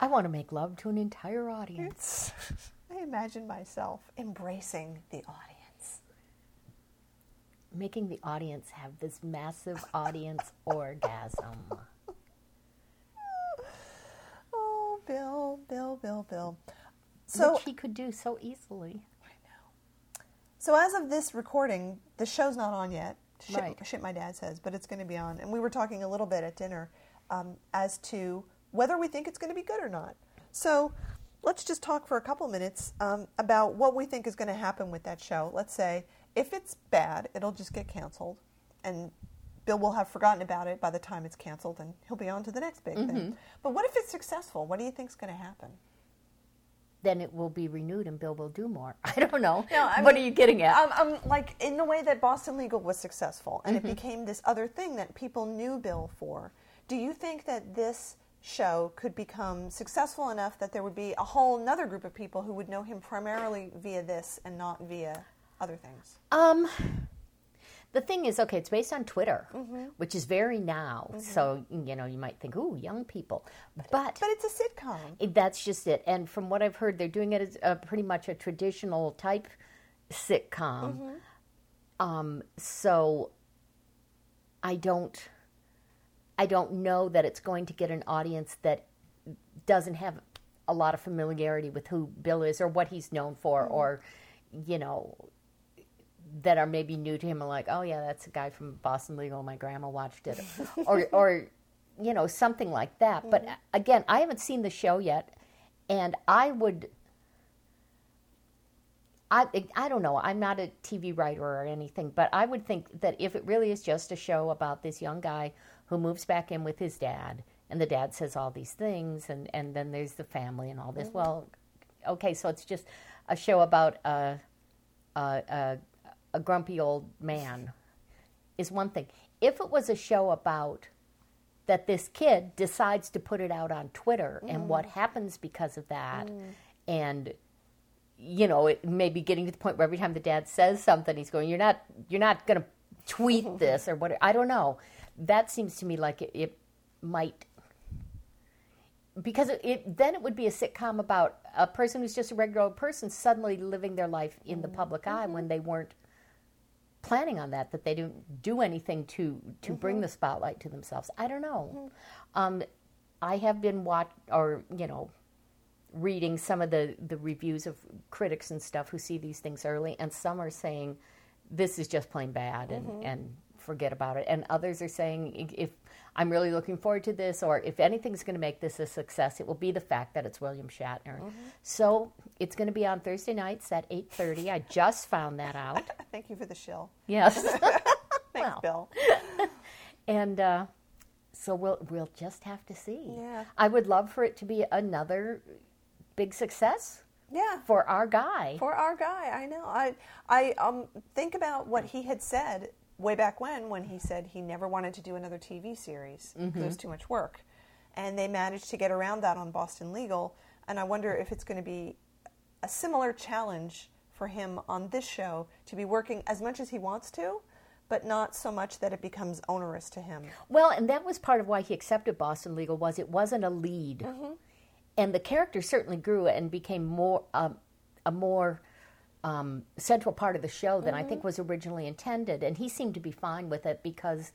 I want to make love to an entire audience. It's, I imagine myself embracing the audience. Making the audience have this massive audience orgasm. Oh, Bill, Bill, Bill, Bill. So, which he could do so easily. I know. So as of this recording, the show's not on yet. Shit, Right. shit my dad says, but it's going to be on. And we were talking a little bit at dinner um, as to whether we think it's going to be good or not. So let's just talk for a couple minutes um, about what we think is going to happen with that show. Let's say if it's bad, it'll just get canceled, and Bill will have forgotten about it by the time it's canceled, and he'll be on to the next big thing. But what if it's successful? What do you think's going to happen? Then it will be renewed and Bill will do more. I don't know. No, I what mean, are you getting at? I'm like in the way that Boston Legal was successful, and it became this other thing that people knew Bill for. Do you think that this show could become successful enough that there would be a whole another group of people who would know him primarily via this and not via other things? Um, the thing is, okay, it's based on Twitter, Mm-hmm. which is very now. So you know, you might think, "Ooh, young people," but, But it's a sitcom. it- that's just it. And from what I've heard, they're doing it as a, pretty much a traditional type sitcom. Mm-hmm. Um, so I don't, I don't know that it's going to get an audience that doesn't have a lot of familiarity with who Bill is or what he's known for, Mm-hmm. or you know, that are maybe new to him are like, oh yeah, that's a guy from Boston Legal. My grandma watched it, or or you know something like that. But again, I haven't seen the show yet, and I would. I, I don't know. I'm not a TV writer or anything, but I would think that if it really is just a show about this young guy who moves back in with his dad, and the dad says all these things, and, and then there's the family and all this. Mm-hmm. Well, okay, so it's just a show about a, a, a, a grumpy old man is one thing. If it was a show about that this kid decides to put it out on Twitter and what mm. happens because of that, mm. and you know, it may be getting to the point where every time the dad says something, he's going, "You're not, you're not going to tweet this or what?" I don't know. That seems to me like it, it might because it, it then it would be a sitcom about a person who's just a regular old person suddenly living their life in the mm. public eye when mm-hmm. they weren't planning on that that they didn't do anything to to bring mm-hmm. the spotlight to themselves. I don't know. Mm-hmm. Um, i have been watch or you know reading some of the the reviews of critics and stuff who see these things early and some are saying this is just plain bad and, mm-hmm. and forget about it. And others are saying if i'm really looking forward to this or if anything's going to make this a success it will be the fact that it's william shatner so it's going to be on thursday nights at 8.30 i just found that out Thank you for the shill. yes Thanks, Well. Bill. and uh, so we'll we'll just have to see. Yeah. I would love for it to be another big success Yeah. for our guy. For our guy, I know. I I um think about what he had said way back when when he said he never wanted to do another TV series. Because it was too much work, and they managed to get around that on Boston Legal. And I wonder if it's going to be a similar challenge for him on this show to be working as much as he wants to, but not so much that it becomes onerous to him. well, and that was part of why he accepted Boston Legal was it wasn't a lead, and the character certainly grew and became more um, a more um, central part of the show than I think mm-hmm. was originally intended. And he seemed to be fine with it because.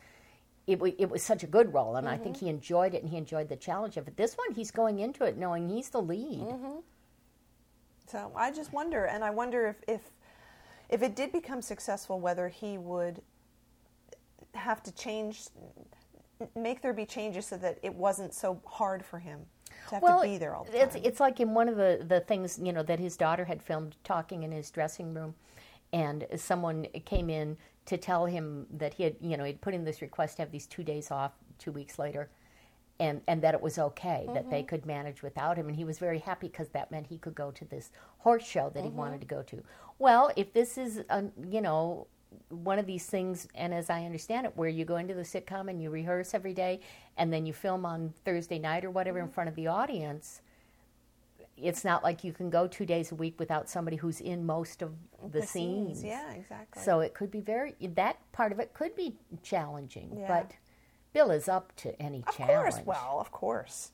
It, wa it was such a good role, and I think mm-hmm. he enjoyed it, and he enjoyed the challenge of it. This one, he's going into it knowing he's the lead. Mm-hmm. So I just wonder, and I wonder if, if if it did become successful, whether he would have to change, make there be changes so that it wasn't so hard for him have to be there all the time. It's, it's like in one of the, the things, you know, that his daughter had filmed talking in his dressing room, and someone came in to tell him that he had, you know, he'd put in this request to have these two days off two weeks later, and, and that it was okay, that Mm-hmm. they could manage without him. And he was very happy because that meant he could go to this horse show that he Mm-hmm. wanted to go to. Well, if this is, a, you know, one of these things, and as I understand it, where you go into the sitcom and you rehearse every day, and then you film on Thursday night or whatever Mm-hmm. in front of the audience, it's not like you can go two days a week without somebody who's in most of the, The scenes, scenes. yeah, exactly. So it could be very that part of it could be challenging, Yeah. but Bill is up to any of challenge. course, well, of course,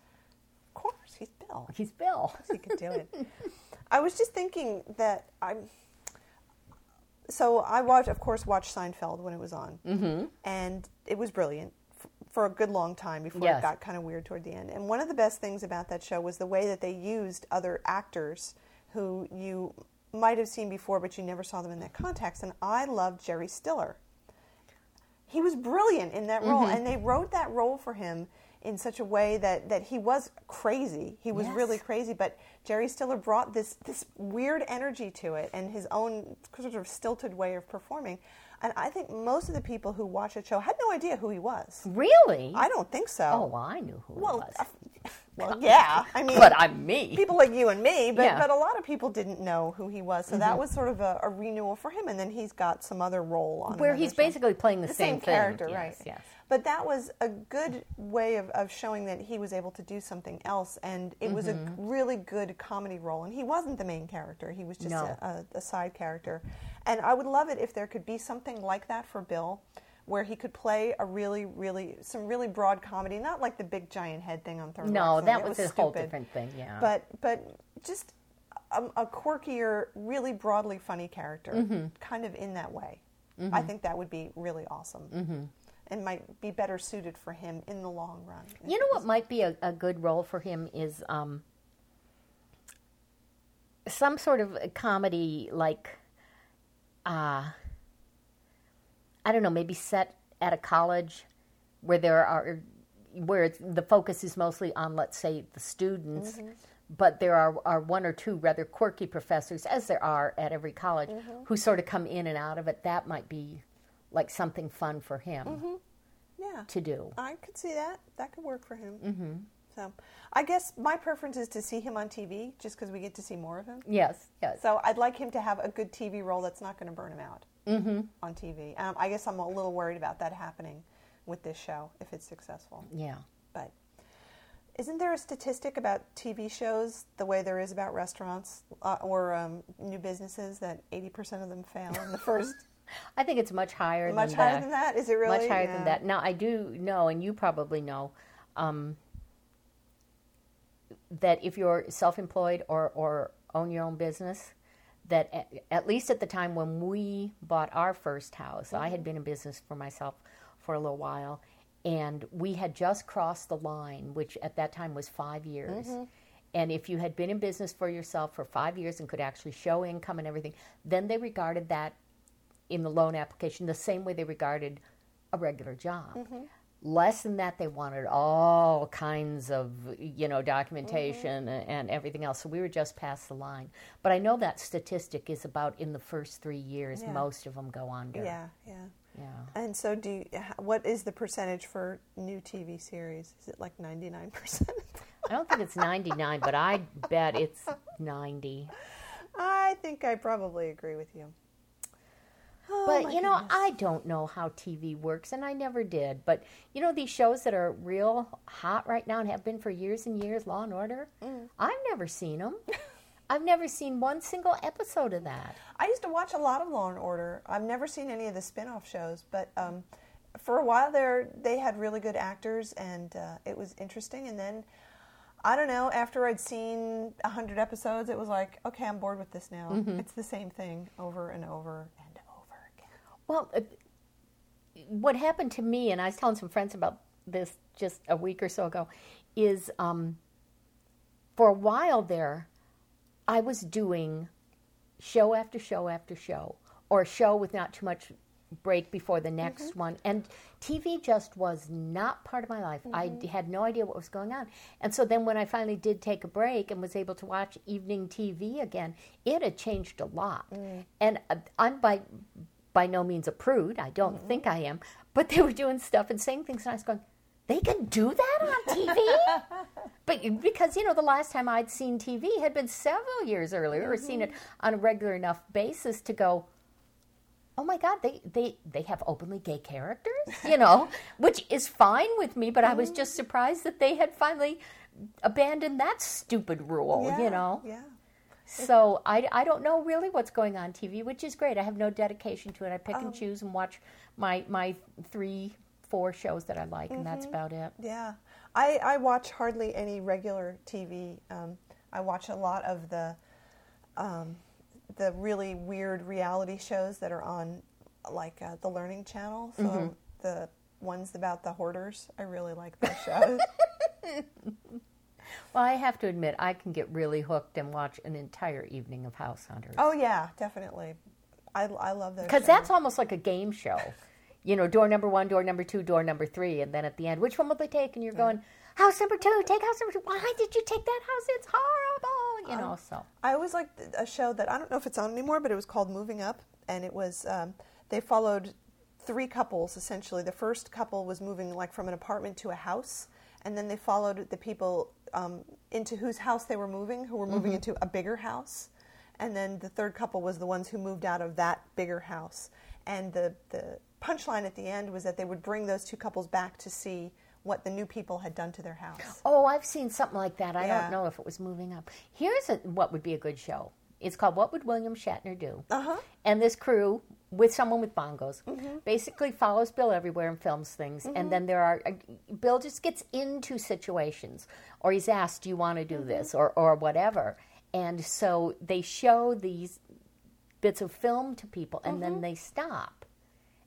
of course, he's Bill. he's Bill. he could do it. I was just thinking that I'm. So I watched, of course, watched Seinfeld when it was on, mm-hmm. and it was brilliant f- for a good long time before Yes. it got kind of weird toward the end. And one of the best things about that show was the way that they used other actors who you might have seen before, but you never saw them in that context. And I loved Jerry Stiller he was brilliant in that role, Mm-hmm. and they wrote that role for him in such a way that, that he was crazy. He was Yes. really crazy, but Jerry Stiller brought this this weird energy to it and his own sort of stilted way of performing. And I think most of the people who watch the show had no idea who he was. Really? I don't think so. oh, well, I knew who well, it was. well, yeah. I mean, but I'm me. people like you and me, but, Yeah. but a lot of people didn't know who he was. So Mm-hmm. that was sort of a, a renewal for him. And then he's got some other role on Where he's show. basically playing the, the same, same, thing. character, Yes, right? Yes. But that was a good way of, of showing that he was able to do something else, and it was a Mm-hmm. really good comedy role. And he wasn't the main character; he was just No. a, a, a side character. And I would love it if there could be something like that for Bill, where he could play a really, really some really broad comedy, not like the big giant head thing on Third Rock. No, Something that was a whole different thing. Yeah. But but just a, a quirkier, really broadly funny character, Mm-hmm. kind of in that way. I think that would be really awesome, mm-hmm. And might be better suited for him in the long run. You know what might be a, a good role for him is um, some sort of a comedy like, uh, I don't know, maybe set at a college where there are where the focus is mostly on, let's say, the students, but there are, are one or two rather quirky professors, as there are at every college, who sort of come in and out of it. That might be like something fun for him Yeah, to do. I could see that. That could work for him. Mm-hmm. So, I guess my preference is to see him on TV, just because we get to see more of him. Yes, yes. So I'd like him to have a good TV role that's not going to burn him out. on TV. Um, I guess I'm a little worried about that happening with this show if it's successful. Yeah. But isn't there a statistic about TV shows the way there is about restaurants uh, or um, new businesses that 80% of them fail in the first? I think it's much higher than much than higher that. than that? Is it really? Much higher Yeah. than that. Now, I do know, and you probably know, um, that if you're self employed or, or own your own business, that at, at least at the time when we bought our first house, I had been in business for myself for a little while, and we had just crossed the line, which at that time was five years. And if you had been in business for yourself for five years and could actually show income and everything, then they regarded that in the loan application the same way they regarded a regular job. Mm-hmm. Less than that, they wanted all kinds of you know documentation a- and everything else. So we were just past the line. But I know that statistic is about in the first three years, Yeah. most of them go under. Yeah, yeah. Yeah. And so, do you, what is the percentage for new TV series? Is it like 99%? I don't think it's 99, but I bet it's 90. I think I probably agree with you. Oh, But you know, goodness. I don't know how TV works, and I never did. But you know, these shows that are real hot right now and have been for years and years, Law and Order. Mm. I've never seen them. I've never seen one single episode of that. I used to watch a lot of Law and Order. I've never seen any of the spin-off shows, but um, for a while there, they had really good actors, and uh, it was interesting. And then, I don't know, after I'd seen a hundred episodes, it was like, okay, I'm bored with this now. It's the same thing over and over and. Well, uh, what happened to me, and I was telling some friends about this just a week or so ago, is um, for a while there, I was doing show after show after show, or a show with not too much break before the next one. And TV just was not part of my life. I had no idea what was going on. And so then when I finally did take a break and was able to watch evening TV again, it had changed a lot. And uh, I'm by by no means a prude. I don't mm-hmm. think I am. But they were doing stuff and saying things, and I was going, they can do that on TV? but because, you know, the last time I'd seen TV had been several years earlier, or seen it mm-hmm. on a regular enough basis to go, oh my God, they, they, they have openly gay characters, you know, which is fine with me, but I was mm-hmm. just surprised that they had finally abandoned that stupid rule, Yeah, you know. Yeah. So I, I don't know really what's going on TV, which is great. I have no dedication to it. I pick and choose and watch my my three, four shows that I like, and that's about it. Yeah, I, I watch hardly any regular TV. Um, I watch a lot of the um, the really weird reality shows that are on like uh, the Learning Channel. So the ones about the hoarders, I really like those shows. Well, I have to admit, I can get really hooked and watch an entire evening of House Hunters. oh yeah, definitely. I, I love those. because that's almost like a game show. You know, door number one, door number two, door number three, and then at the end, which one will they take? And you're going, house number two, take house number two. Why did you take that house? It's horrible. You know, so I always liked a show that I don't know if it's on anymore, but it was called Moving Up, and it was um, they followed three couples essentially. The first couple was moving like from an apartment to a house, and then they followed the people um, into whose house they were moving, who were moving into a bigger house, and then the third couple was the ones who moved out of that bigger house. And the the punchline at the end was that they would bring those two couples back to see what the new people had done to their house. Oh, I've seen something like that. I Yeah. don't know if it was moving up. Here's a, what would be a good show. It's called What Would William Shatner Do? Uh-huh. And this crew, with someone with bongos, Mm-hmm. basically follows Bill everywhere and films things. And then there are, uh, Bill just gets into situations, or he's asked, Do you want to Mm-hmm. do this? Or, or whatever. And so they show these bits of film to people, and Mm-hmm. then they stop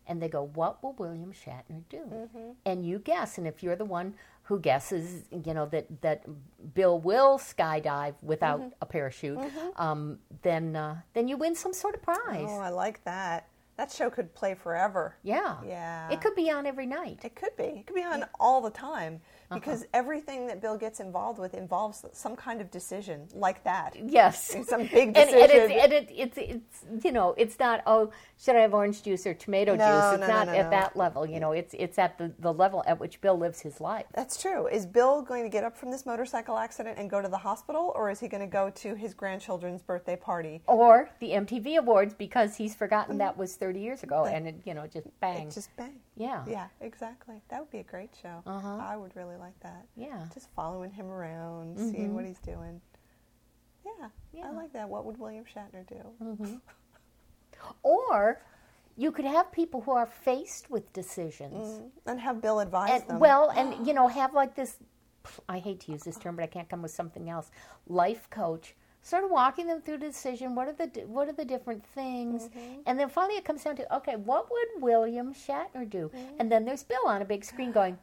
and they go, "What will William Shatner do?" Mm-hmm. And you guess, and if you're the one who guesses, you know that that Bill will skydive without Mm-hmm. a parachute, um, then uh, then you win some sort of prize. Oh, I like that. That show could play forever. yeah, Yeah. It could be on every night. It could be. It could be on all the time Uh-huh. because everything that Bill gets involved with involves some kind of decision like that. Yes, Some big and, and, it's, and it, it's it's you know it's not oh should I have orange juice or tomato No, juice? It's no, no, not no, at that level. You know, it's it's at the, the level at which Bill lives his life. That's true. Is Bill going to get up from this motorcycle accident and go to the hospital, or is he going to go to his grandchildren's birthday party? or the MTV Awards because he's forgotten that was 30 years ago, and it, you know, just bang. It just bang. Yeah. Yeah, exactly. That would be a great show. Uh-huh. I would really like that. Yeah. Just following him around, seeing mm-hmm. what he's doing. Yeah, Yeah. I like that. What would William Shatner do? Mm-hmm. Or you could have people who are faced with decisions. Mm, and have Bill advise and them. well and you know have like this i hate to use this term but i can't come with something else life coach sort of walking them through the decision what are the what are the different things. Mm-hmm. And then finally it comes down to okay what would william shatner do? Mm-hmm. And then there's bill on a big screen going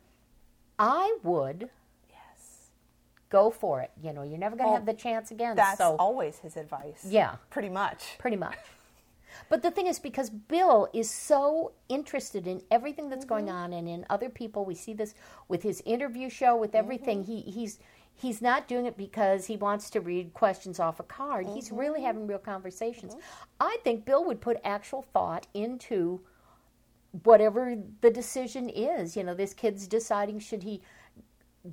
i would yes. go for it. You know you're never going to Well, have the chance again That's so always his advice. Yeah. Pretty much. pretty much. But the thing is because bill is so interested in everything that's going mm-hmm. on and in other people we see this with his interview show with everything. He he's he's not doing it because he wants to read questions off a card. He's really mm-hmm. having real conversations. Mm-hmm. I think bill would put actual thought into whatever the decision is. You know this kid's deciding should he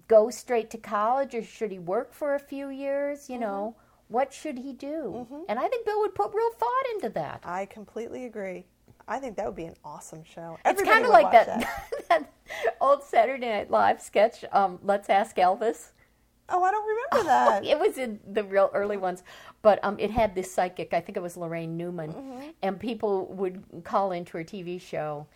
go straight to college or should he work for a few years? You know mm-hmm. what should he do? And i think bill would put real thought into that. I completely agree. I think that would be an awesome show. it's kind of like watch that, that old saturday night live sketch um, let's ask elvis Oh, I don't remember that. it was in the real early ones, but um, it had this psychic. I think it was Laraine Newman, Mm-hmm. and people would call into her TV show,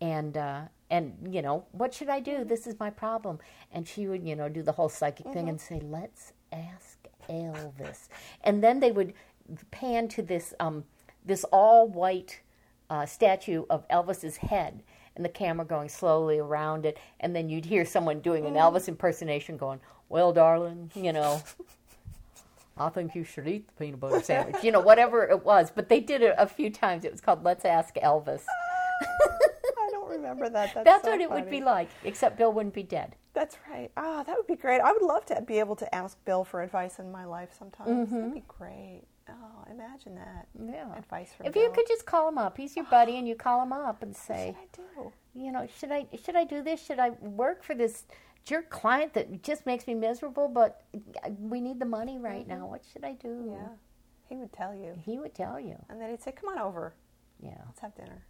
and uh, and you know what should I Mm-hmm. do? This is my problem, and she would you know do the whole psychic thing and Mm-hmm. say, "Let's ask Elvis," and then they would pan to this um, this all white uh, statue of Elvis's head. And the camera going slowly around it, and then you'd hear someone doing an Mm-hmm. Elvis impersonation, going, "Well, darling, you know, I think you should eat the peanut butter sandwich. You know, whatever it was. But they did it a few times. It was called Let's Ask Elvis. I don't remember that. That's, That's so what it would be like, except Bill wouldn't be dead. That's right. Ah, that would be great. I would love to be able to ask Bill for advice in my life sometimes. Mm-hmm. That'd be great. Oh, imagine that. Yeah. Advice from If Bill. you could just call him up, he's your buddy, and you call him up and say, What should I do? you know, should I should I do this? Should I work for this jerk client that just makes me miserable? But we need the money right now. What should I do? Mm-hmm. Yeah. He would tell you. He would tell you. And then he'd say, Come on over. Yeah. Let's have dinner.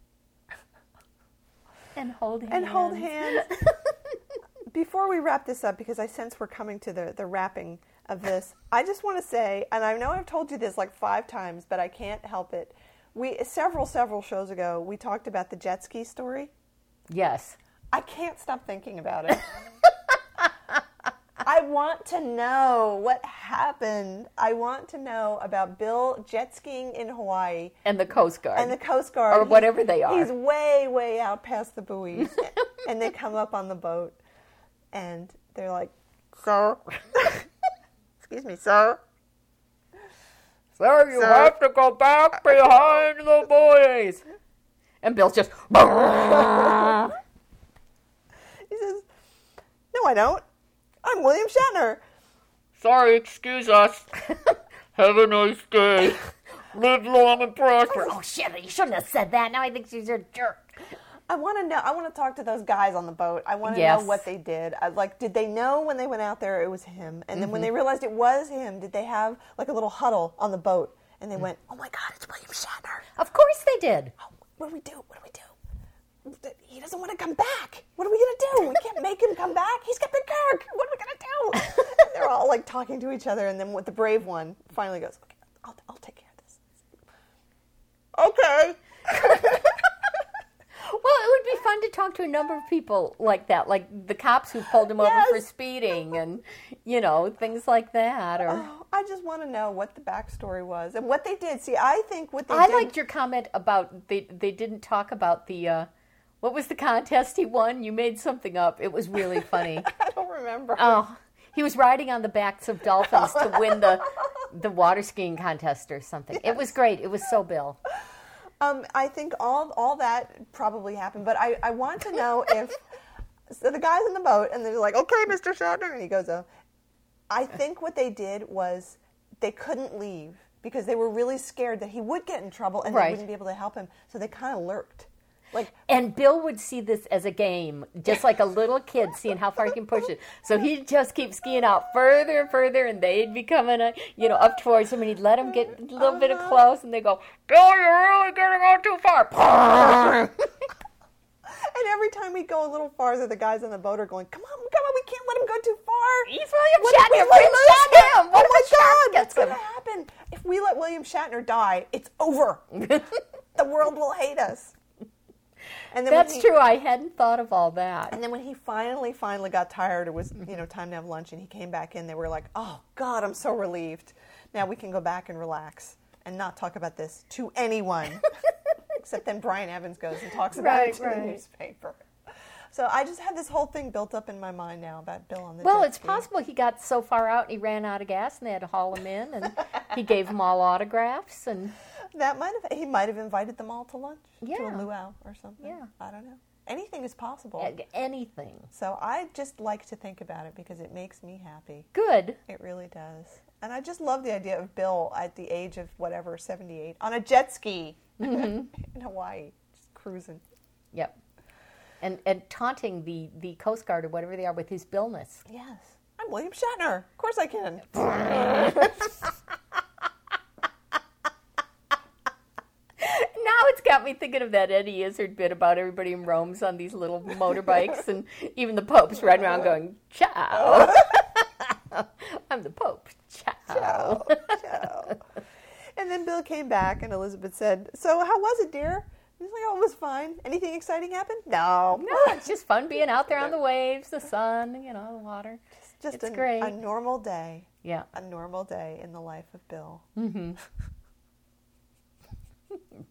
And hold hands. And hold hands. Before we wrap this up, because I sense we're coming to the, the wrapping of this, I just want to say, and I know I've told you this like five times, but I can't help it. We several several shows ago we talked about the jet ski story. Yes. I can't stop thinking about it. I want to know what happened. I want to know about Bill jet skiing in Hawaii And the Coast Guard. and the Coast Guard. Or He's- whatever they are. He's way, way out past the buoys. and they come up on the boat and they're like, Sir. Excuse me, sir. Sir, you Sir. have to go back behind the buoys. And Bill's just. He says, No, I don't. I'm William Shatner. Sorry, excuse us. have a nice day. Live long and prosper. Oh shit! You shouldn't have said that. Now I think she's a jerk. I want to know. I want to talk to those guys on the boat. I want to Yes. know what they did. I, like, did they know when they went out there it was him? And then Mm-hmm. when they realized it was him, did they have like a little huddle on the boat? And they Mm. went, "Oh my God, it's William Shatner! Of course they did. Oh, what do we do? What do we do? He doesn't want to come back. What are we gonna do? We can't make him come back. He's Captain Kirk. What are we gonna do?" And they're all like talking to each other, and then what the brave one finally goes, "Okay, I'll, I'll take care of this." Okay. Well, it would be fun to talk to a number of people like that, like the cops who pulled him over for speeding, and you know things like that. Or Oh, I just want to know what the backstory was and what they did. See, I think what they I did. liked your comment about they they didn't talk about the uh, what was the contest he won. You made something up. It was really funny. I don't remember. oh, he was riding on the backs of dolphins to win the the water skiing contest or something. It was great. It was so Bill. Um, I think all all that probably happened, but I, I want to know if so the guys in the boat and they're like, okay, Mr. Shatner, and he goes, oh. I think what they did was they couldn't leave because they were really scared that he would get in trouble and Right. they wouldn't be able to help him, so they kind of lurked. Like And Bill would see this as a game, just like a little kid seeing how far he can push it. So he'd just keep skiing out further and further, and they'd be coming, uh, you know, up towards him, and he'd let him get a little bit of close, and they go, "Bill, you're really getting out too far." And every time we go a little farther, the guys on the boat are going, "Come on, come on, we can't let him go too far." He's William What if Shatner. let We shot lose him. What oh my if God, what's going to happen if we let William Shatner die? It's over. the world will hate us. And then That's he- true. I hadn't thought of all that. And then when he finally, finally got tired, it was you know time to have lunch, and he came back in. They were like, "Oh God, I'm so relieved. Now we can go back and relax and not talk about this to anyone." Except then Brian Evans goes and talks about Right, it to right. the newspaper. So I just had this whole thing built up in my mind now about Bill on the. Well, it's ski. possible he got so far out and he ran out of gas, and they had to haul him in, and he gave them all autographs, and that might have he might have invited them all to lunch to a luau or something. Yeah. I don't know. Anything is possible. anything. So I just like to think about it because it makes me happy. Good. It really does. And I just love the idea of Bill at the age of whatever, 78, on a jet ski mm-hmm. in Hawaii, just cruising. Yep. And and taunting the the Coast Guard or whatever they are with his billness. Yes. I'm William Shatner. Of course I can. Now it's got me thinking of that Eddie Izzard bit about everybody in Rome's on these little motorbikes, and even the Pope's riding around going, "Ciao." I'm the Pope. Ciao. Ciao. and then Bill came back, and Elizabeth said, So, how was it, dear? He's like, Oh, it was fine. Anything exciting happened? No. No, it's just fun being out there on the waves, the sun, you know, the water. Just it's a, great. a normal day. Yeah. A normal day in the life of Bill. Mm-hmm.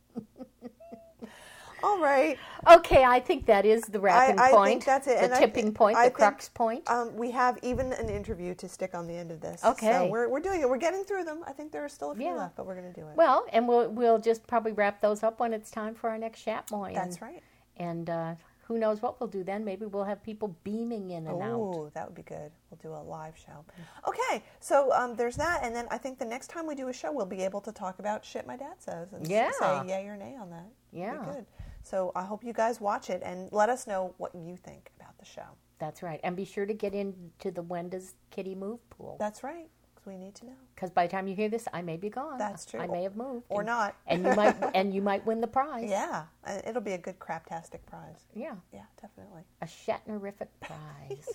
All right. Okay, I think that is the I, wrapping I point. think that's it. The and tipping point, I the think, crux point. Um, we have even an interview to stick on the end of this. Okay. So we're, we're doing it. We're getting through them. I think there are still a few Yeah. left, but we're going to do it. well, and we'll we'll just probably wrap those up when it's time for our next Shatmoy. That's and, right. And uh, who knows what we'll do then? Maybe we'll have people beaming in and out. Oh, that would be good. We'll do a live show. Okay, so um, there's that, and then I think the next time we do a show, we'll be able to talk about shit my dad says and Yeah. say yay or nay on that. Yeah. good. So I hope you guys watch it and let us know what you think about the show. That's right. And be sure to get into the When Does Kitty Move pool. That's right, because we need to know. Because by the time you hear this, I may be gone. That's true. I may have moved. Or and, not. and you might and you might win the prize. Yeah, it'll be a good craptastic prize. Yeah. Yeah, definitely. A Shatnerific prize.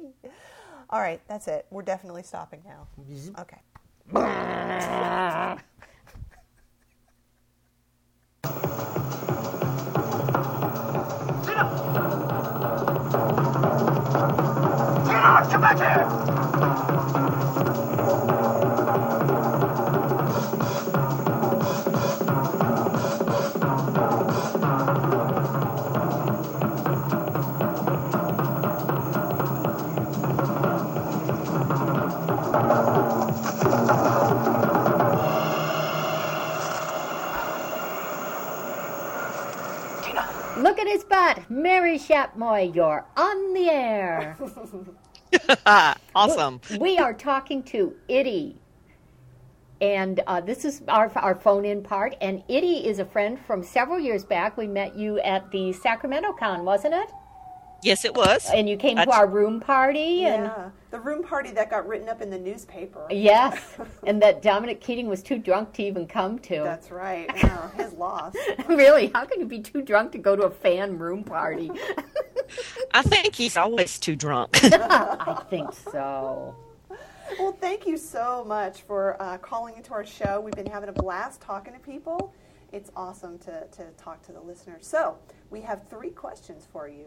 All right, that's it. We're definitely stopping now. Mm-hmm. Okay. Come back here! Look at his butt. Mary Shatmoy, you're on the air. awesome. we are talking to Itty. And uh, this is our, our phone in part. And Itty is a friend from several years back. We met you at the Sacramento Con, wasn't it? Yes, it was. And you came to our room party. And Yeah, the room party that got written up in the newspaper. yes, and that Dominic Keating was too drunk to even come to. That's right. Yeah, his loss. really? How can you be too drunk to go to a fan room party? I think he's always too drunk. I think so. Well, thank you so much for uh, calling into our show. We've been having a blast talking to people. It's awesome to, to talk to the listeners. So, we have three questions for you.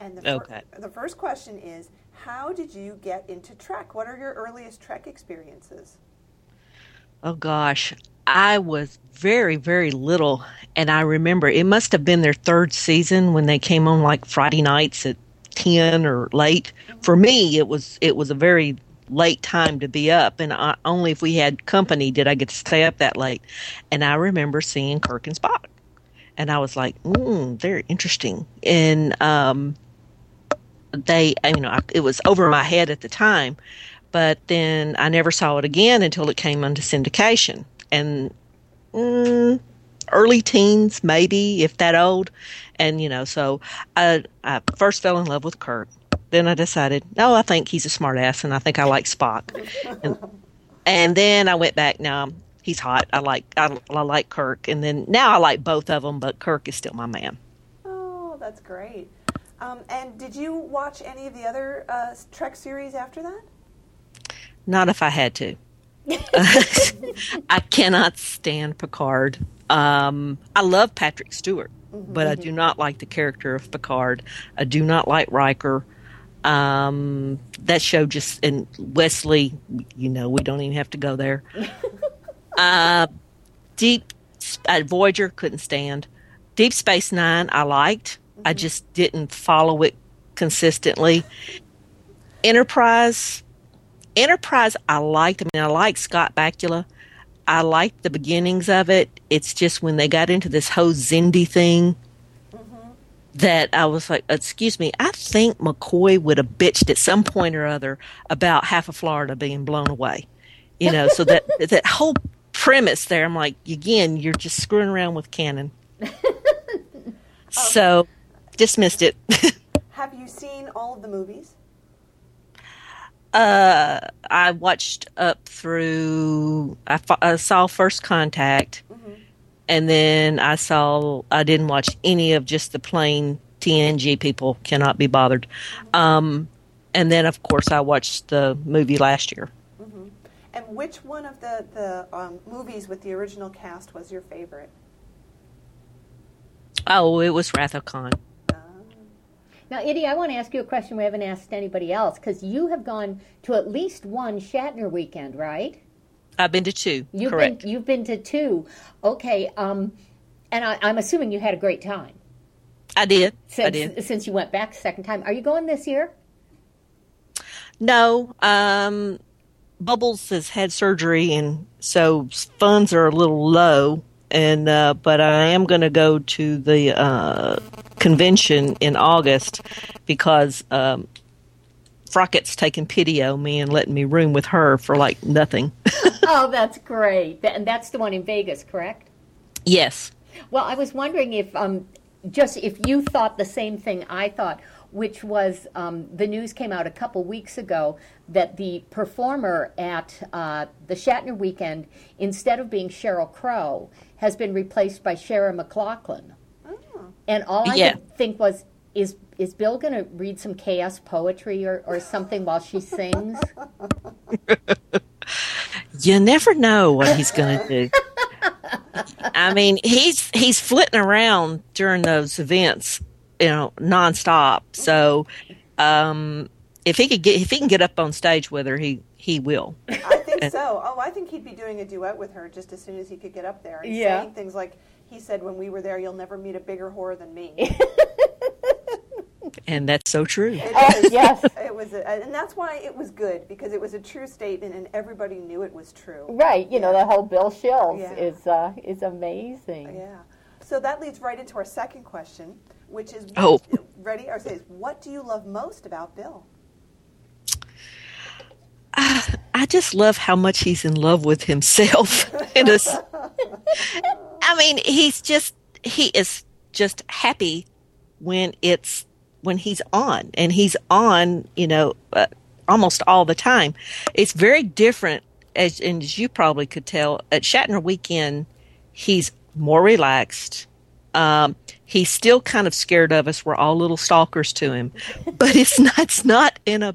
And the, fir- Okay. the first question is How did you get into Trek? What are your earliest Trek experiences? oh gosh, I was very, very little, and I remember it must have been their third season when they came on like Friday nights at ten or late. For me, it was it was a very late time to be up, and I, only if we had company did I get to stay up that late. And I remember seeing Kirk and Spock, and I was like, mm, they're interesting, and um, they, you know, I, it was over my head at the time, but then I never saw it again until it came onto syndication. And mm, early teens, maybe if that old, and you know, so I I first fell in love with Kirk. Then I decided, no, I think he's a smartass, and I think I like Spock. and, and then I went back. Now he's hot. I like I, I like Kirk, and then now I like both of them, but Kirk is still my man. Oh, that's great. Um, and did you watch any of the other uh, Trek series after that? Not if I had to. I cannot stand Picard. Um, I love Patrick Stewart, but I do not like the character of Picard. I do not like Riker. Um, that show just and Wesley, you know, we don't even have to go there. uh, Deep uh, Voyager couldn't stand. Deep Space Nine I liked. I just didn't follow it consistently. Enterprise, Enterprise I liked. I mean, I like Scott Bakula. I liked the beginnings of it. It's just when they got into this whole Xindi thing mm-hmm. that I was like, excuse me, I think McCoy would have bitched at some point or other about half of Florida being blown away. You know, so that that whole premise there, I'm like, again, you're just screwing around with canon. so dismissed it. Have you seen all of the movies? uh, I watched up through. I, fo- I saw First Contact, and then I saw. I didn't watch any of just the plain TNG. People cannot be bothered. Um, and then, of course, I watched the movie last year. And which one of the the um, movies with the original cast was your favorite? Oh, it was Wrath of Khan. Now, Eddie, I want to ask you a question we haven't asked anybody else because you have gone to at least one Shatner weekend, right? I've been to two. You've correct. been you've been to two. Okay, um, and I, I'm assuming you had a great time I did. I since did. since you went back the second time. Are you going this year? No, um, Bubbles has had surgery, and so funds are a little low. And uh, but I am going to go to the uh, convention in August because um, Frockett's taking pity on me and letting me room with her for like nothing. oh, that's great. And that's the one in Vegas, correct? yes. Well, I was wondering if um, just if you thought the same thing I thought, which was um, the news came out a couple weeks ago that the performer at uh, the Shatner weekend, instead of being Sheryl Crow, has been replaced by Sarah McLachlan. Oh. And all I Yeah. could think was, is is Bill going to read some chaos poetry or, or something while she sings? You never know what he's going to do. I mean, he's he's flitting around during those events, you know, nonstop. So, um, if he could get if he can get up on stage with her, he he will. I think so. Oh, I think he'd be doing a duet with her just as soon as he could get up there and Yeah. saying things like he said when we were there, "You'll never meet a bigger whore than me." And that's so true. It is. yes. It was, a, and that's why it was good because it was a true statement, and everybody knew it was true. Right, you know, the whole Bill Shills Yeah. is uh, is amazing. Yeah. So that leads right into our second question, which is Oh. ready? Or says, what do you love most about Bill? I just love how much he's in love with himself. In a s- I mean, he's just he is just happy when it's when he's on, and he's on, you know, uh, almost all the time. It's very different, as and as you probably could tell at Shatner Weekend, he's more relaxed. Um, he's still kind of scared of us. We're all little stalkers to him, but it's not. It's not in a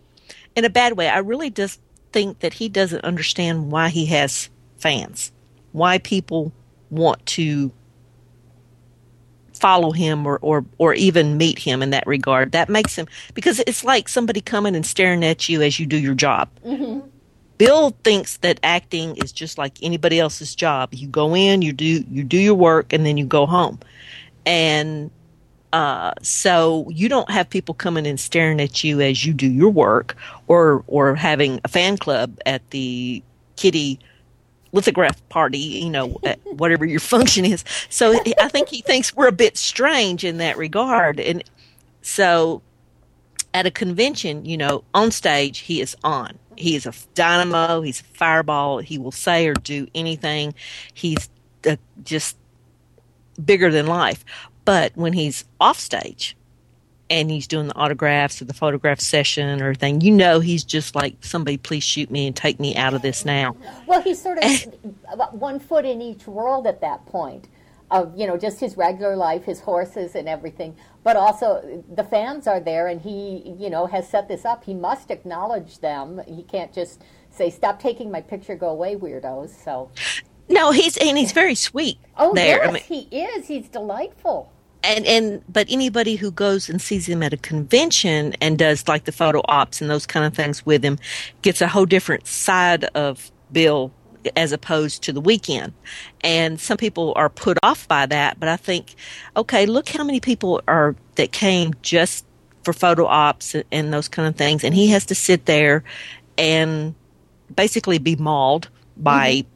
in a bad way. I really just think that he doesn't understand why he has fans, why people want to follow him or, or or even meet him in that regard. That makes him because it's like somebody coming and staring at you as you do your job. Bill thinks that acting is just like anybody else's job. You go in, you do you do your work, and then you go home. And uh, so you don't have people coming and staring at you as you do your work, or or having a fan club at the kitty lithograph party, you know, at whatever your function is. So I think he thinks we're a bit strange in that regard, and so at a convention, you know, on stage, he is on. He is a dynamo. He's a fireball. He will say or do anything. He's uh, just bigger than life. But when he's off stage and he's doing the autographs or the photograph session or everything, you know he's just like somebody please shoot me and take me out of this now. Well, he's sort of about one foot in each world at that point of you know just his regular life, his horses and everything. But also the fans are there, and he you know has set this up. He must acknowledge them. He can't just say stop taking my picture, go away, weirdos. So No, he's and he's very sweet oh there. yes, I mean, he is. He's delightful. and and but anybody who goes and sees him at a convention and does like the photo ops and those kind of things with him gets a whole different side of Bill as opposed to the weekend. And some people are put off by that, but I think, okay, look how many people are that came just for photo ops and those kind of things, and he has to sit there and basically be mauled by mm-hmm.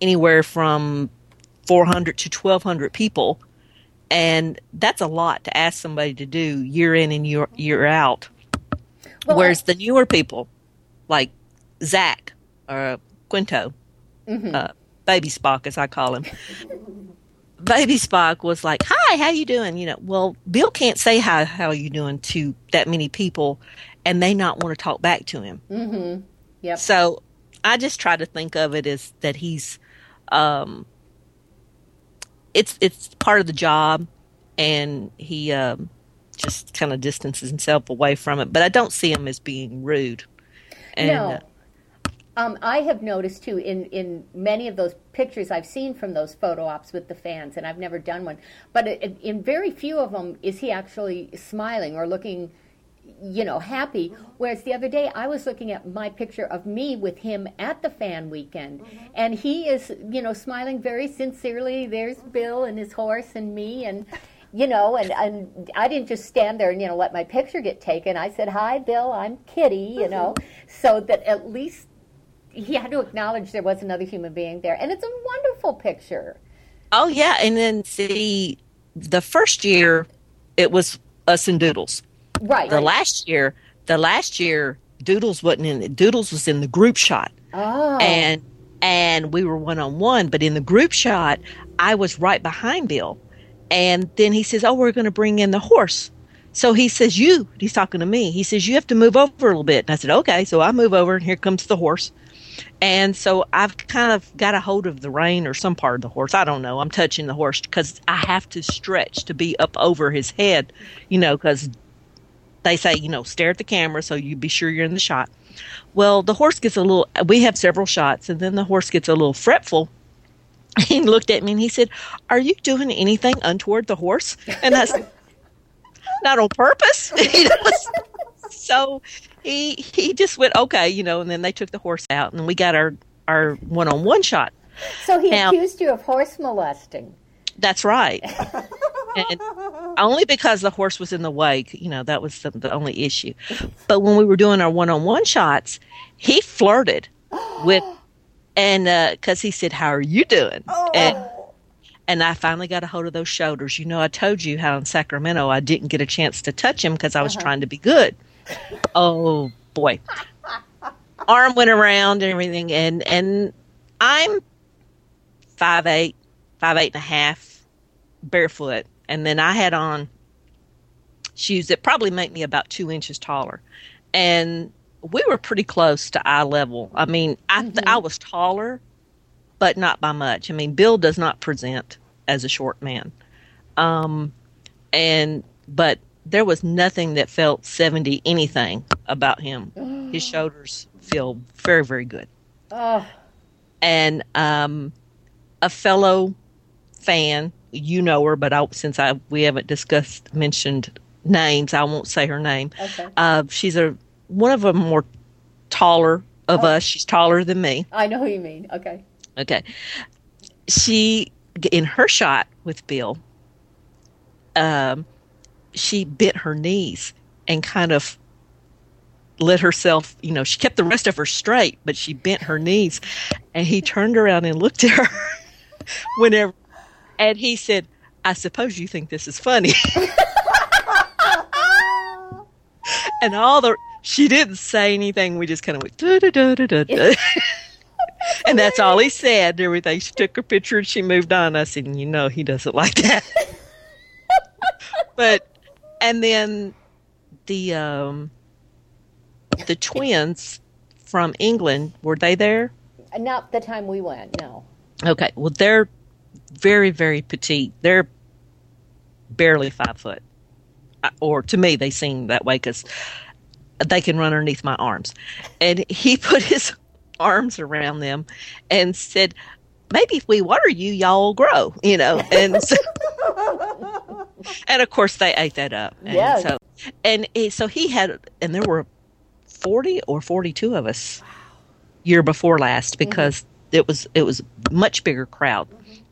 anywhere from 400 to 1200 people. And that's a lot to ask somebody to do year in and year, year out. Well, whereas the newer people like zach or quinto uh, baby spock as i call him baby spock was like hi how you doing you know well bill can't say hi how you doing to that many people and they not want to talk back to him Mm-hmm. Yep. so I just try to think of it as that he's, um, it's it's part of the job, and he um, just kind of distances himself away from it. But I don't see him as being rude. And, no. uh, Um, I have noticed too in, in many of those pictures I've seen from those photo ops with the fans, and I've never done one, but it, in very few of them is he actually smiling or looking, you know, happy. Whereas the other day I was looking at my picture of me with him at the fan weekend, and he is, you know, smiling very sincerely. There's Bill and his horse and me, and you know, and, and I didn't just stand there and, you know, let my picture get taken. I said, Hi, Bill, I'm Kitty, you know, so that at least he had to acknowledge there was another human being there. And it's a wonderful picture. oh yeah, and then see the first year it was us and Doodles. Right. The last year, the last year Doodles wasn't in it. Doodles was in the group shot. oh. and and we were one on one but in the group shot i was right behind bill and then he says oh we're going to bring in the horse so he says you he's talking to me he says you have to move over a little bit and i said okay so i move over and here comes the horse and so i've kind of got a hold of the rein or some part of the horse i don't know i'm touching the horse because i have to stretch to be up over his head you know because they say you know stare at the camera so you be sure you're in the shot well, the horse gets a little, we have several shots, and then the horse gets a little fretful. He looked at me and he said, Are you doing anything untoward the horse? And I said, Not on purpose. So he he just went, Okay, you know, and then they took the horse out and we got our our one on one shot. so he now- accused you of horse molesting. That's right. and only because the horse was in the way, you know, that was the, the only issue. But when we were doing our one on one shots, he flirted with, and uh, because he said, How are you doing? Oh. And, and I finally got a hold of those shoulders. You know, I told you how in Sacramento I didn't get a chance to touch him because I was uh-huh. trying to be good. Oh, boy. Arm went around and everything. And, and I'm five eight, five eight and a half, barefoot, and then I had on shoes that probably make me about two inches taller, and we were pretty close to eye level. I mean, I th- I was taller, but not by much. I mean, Bill does not present as a short man, um, and but there was nothing that felt seventy anything about him. His shoulders feel very very good Oh, and um, a fellow fan, you know her, but I, since I we haven't discussed mentioned names, I won't say her name. Okay. Uh, she's a one of them more taller of us. She's taller than me. I know who you mean. Okay. Okay, she in her shot with Bill, um, she bent her knees and kind of let herself, you know, she kept the rest of her straight, but she bent her knees. And he turned around and looked at her whenever, and he said, I suppose you think this is funny. and all the, she didn't say anything. We just kind of went, da, da, da, da, da, and that's all he said. and Everything. She took her picture and she moved on. I said, you know, he doesn't like that. but and then the um the twins from England were they there? Not the time we went. No. Okay, well they're very very petite. They're barely five foot, or to me they seem that way because they can run underneath my arms. And he put his arms around them and said, "Maybe if we water you, y'all will grow." You know, and so, and of course they ate that up. And Yes. So, and he, so he had, and there were forty or forty-two of us year before last mm-hmm. because it was it was much bigger crowd. Mm-hmm.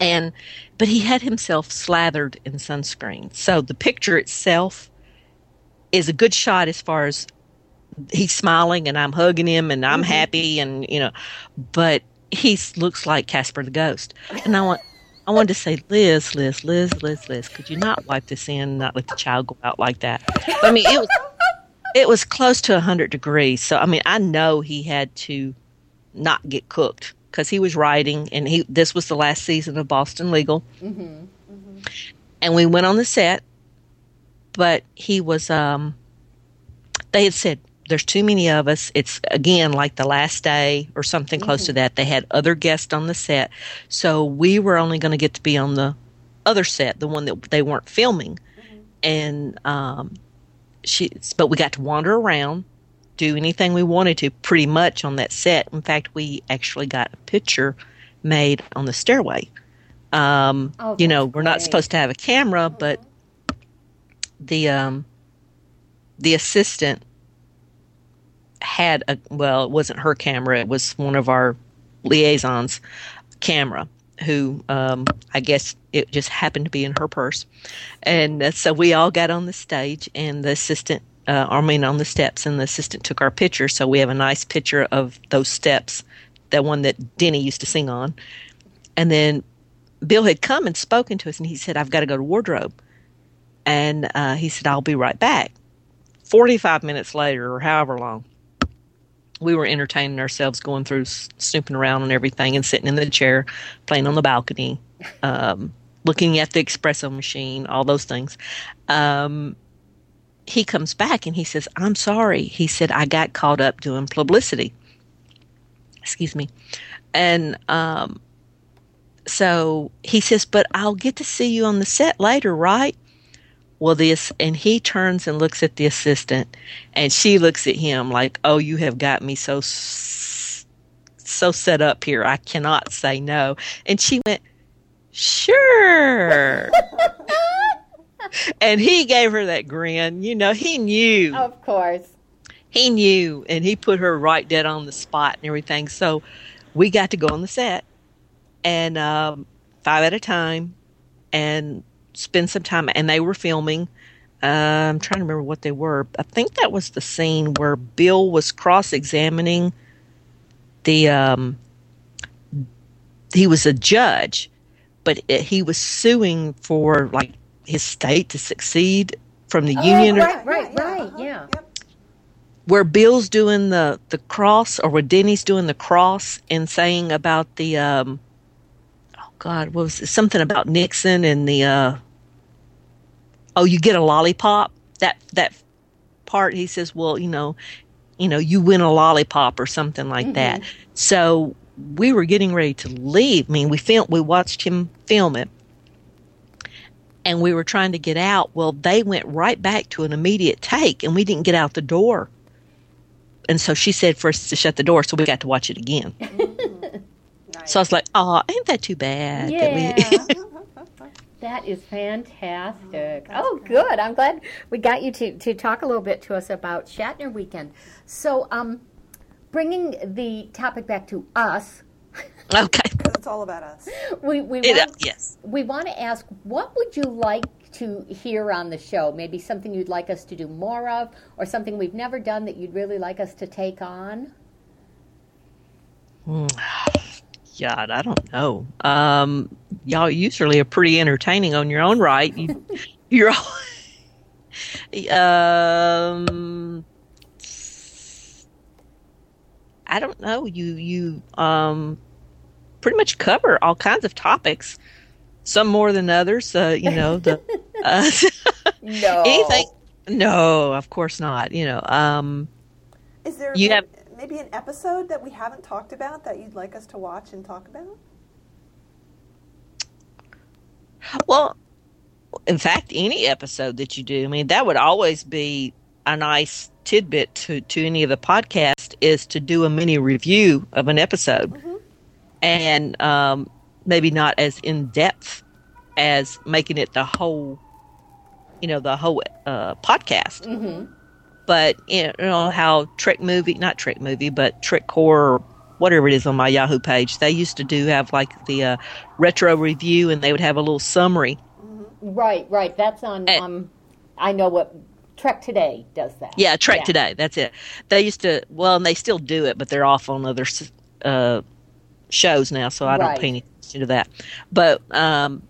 And but he had himself slathered in sunscreen. So the picture itself is a good shot as far as he's smiling and I'm hugging him and I'm mm-hmm. happy and you know, but he looks like Casper the Ghost. And I want I wanted to say, Liz, Liz, Liz, Liz, Liz, could you not wipe this in and not let the child go out like that? I mean, it was it was close to 100 degrees. So I mean, I know he had to not get cooked because he was writing and he this was the last season of Boston Legal. And we went on the set, but he was um they had said there's too many of us. It's again like the last day or something close to that. They had other guests on the set. So we were only going to get to be on the other set, the one that they weren't filming. And um she but we got to wander around do anything we wanted to pretty much on that set in fact we actually got a picture made on the stairway um Oh, you know we're not supposed to have a camera but the um the assistant had a well it wasn't her camera it was one of our liaisons camera who um i guess it just happened to be in her purse. And uh, so we all got on the stage and the assistant uh, i mean on the steps and the assistant took our picture. So we have a nice picture of those steps that one that denny used to sing on. And then bill had come and spoken to us and he said i've got to go to wardrobe. And uh, he said i'll be right back. 45 minutes later or however long we were entertaining ourselves going through snooping around and everything and sitting in the chair playing on the balcony um, looking at the espresso machine all those things. Um, he comes back and he says i'm sorry. He said i got caught up doing publicity. Excuse me. And um, so he says but i'll get to see you on the set later right well, this, and he turns and looks at the assistant, and she looks at him like, "Oh, you have got me so so set up here. I cannot say no." And she went, "Sure." and he gave her that grin. You know, he knew Of course. he knew and he put her right dead on the spot and everything so we got to go on the set and um, five at a time and spend some time and they were filming uh, i'm trying to remember what they were i think that was the scene where bill was cross-examining the um, he was a judge but it, he was suing for like his state to succeed from the union or right, right, yeah, right. uh-huh, Yeah. Yep. where Bill's doing the the cross, or where Denny's doing the cross, and saying about the um, oh God, what was it? something about Nixon and the uh, oh, you get a lollipop. That that part, he says, well, you know, you know, you win a lollipop or something like that. Mm-hmm. So we were getting ready to leave. I mean, we filmed, we watched him film it. And we were trying to get out. Well, they went right back to an immediate take, and we didn't get out the door and so she said for us to shut the door so we got to watch it again. So I was like, oh, ain't that too bad? that we- Yeah. that is fantastic. Oh, good. I'm glad we got you to, to talk a little bit to us about Shatner Weekend. So, um, bringing the topic back to us, okay. Because it's all about us. we, we, It, uh, yes. we want to ask what would you like to hear on the show? Maybe something you'd like us to do more of, or something we've never done that you'd really like us to take on? God, I don't know. Um, y'all usually are pretty entertaining on your own right. You, you're all. um, I don't know. You you um, pretty much cover all kinds of topics. Some more than others. Uh, you know the uh, No. anything. No, of course not. You know. Um, Is there You have- maybe an episode that we haven't talked about that you'd like us to watch and talk about? Well, in fact, any episode that you do, I mean, that would always be a nice tidbit to, to any of the podcast is to do a mini review of an episode. And um, maybe not as in depth as making it the whole, you know, the whole uh, podcast. Mm-hmm. But, you know, how Trek Movie, not Trek Movie, but trick horror, whatever it is on my Yahoo page, they used to do have like the uh, retro review and they would have a little summary Right, right. That's on. Eh. Um, I know what Trek Today does that. Yeah, Trek Today. That's it. They used to, well, and they still do it, but they're off on other uh, shows now, so I don't pay any attention to that. But um,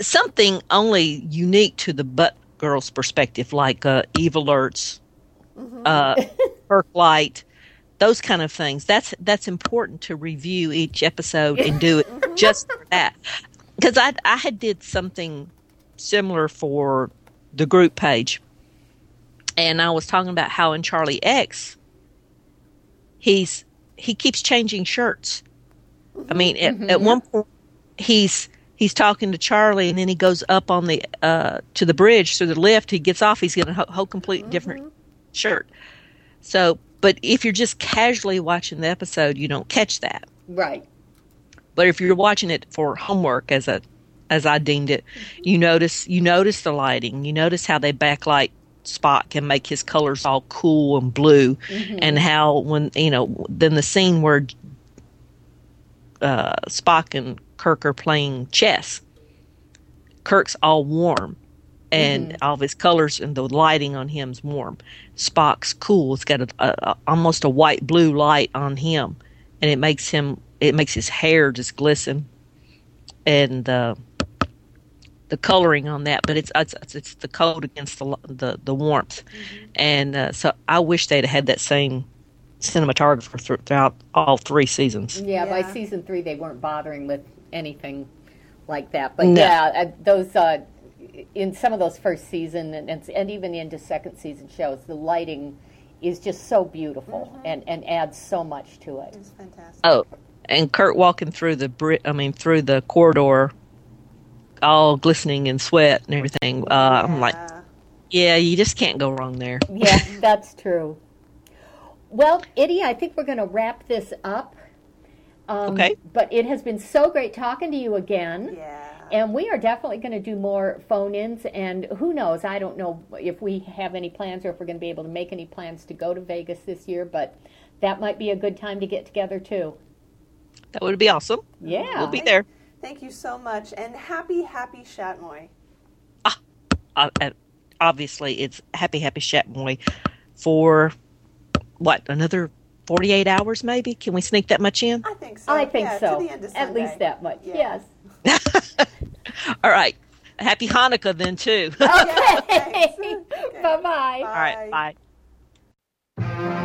something only unique to the Butt Girls perspective, like uh, Eve Alerts, uh, Perk Light, those kind of things. That's that's important to review each episode and do it just for that. Because I I had did something similar for the group page and I was talking about how in Charlie X, he's he keeps changing shirts. I mean, at, at one point he's he's talking to Charlie, and then he goes up on the uh, to the bridge through the lift. He gets off. He's got a whole, complete different shirt. So, but if you're just casually watching the episode, you don't catch that. Right. But if you're watching it for homework, as a as I deemed it, you notice you notice the lighting. You notice how they backlight Spock and make his colors all cool and blue, and how when you know then the scene where uh, Spock and Kirk are playing chess. Kirk's all warm, and all of his colors and the lighting on him's warm. Spock's cool. It's got a, a, a almost a white blue light on him, and it makes him it makes his hair just glisten, and uh, the coloring on that. But it's it's, it's, it's the cold against the the, the warmth, and uh, so I wish they'd had that same cinematographer throughout all three seasons. Yeah, by season three, they weren't bothering with anything like that. But No. yeah, uh, those uh, in some of those first season and, and and even into second season shows, the lighting is just so beautiful and and adds so much to it. It's fantastic. Oh, and Kirk walking through the bri- I mean through the corridor, all glistening in sweat and everything. Uh, I'm like, Yeah. yeah, you just can't go wrong there. Yeah, that's true. Well, Kitty, I think we're going to wrap this up. Um, Okay. But it has been so great talking to you again. Yeah. And we are definitely going to do more phone ins. And who knows? I don't know if we have any plans or if we're going to be able to make any plans to go to Vegas this year, but that might be a good time to get together too. That would be awesome. Yeah. We'll be there. Thank you so much, and happy, happy Shatmoy. Uh, uh, obviously, it's happy, happy Shatmoy for what another 48 hours maybe? Can we sneak that much in? I think so. I think yeah, so. At least that much. Yeah. Yes. All right. Happy Hanukkah then too. okay. okay. Bye-bye. All right. Bye.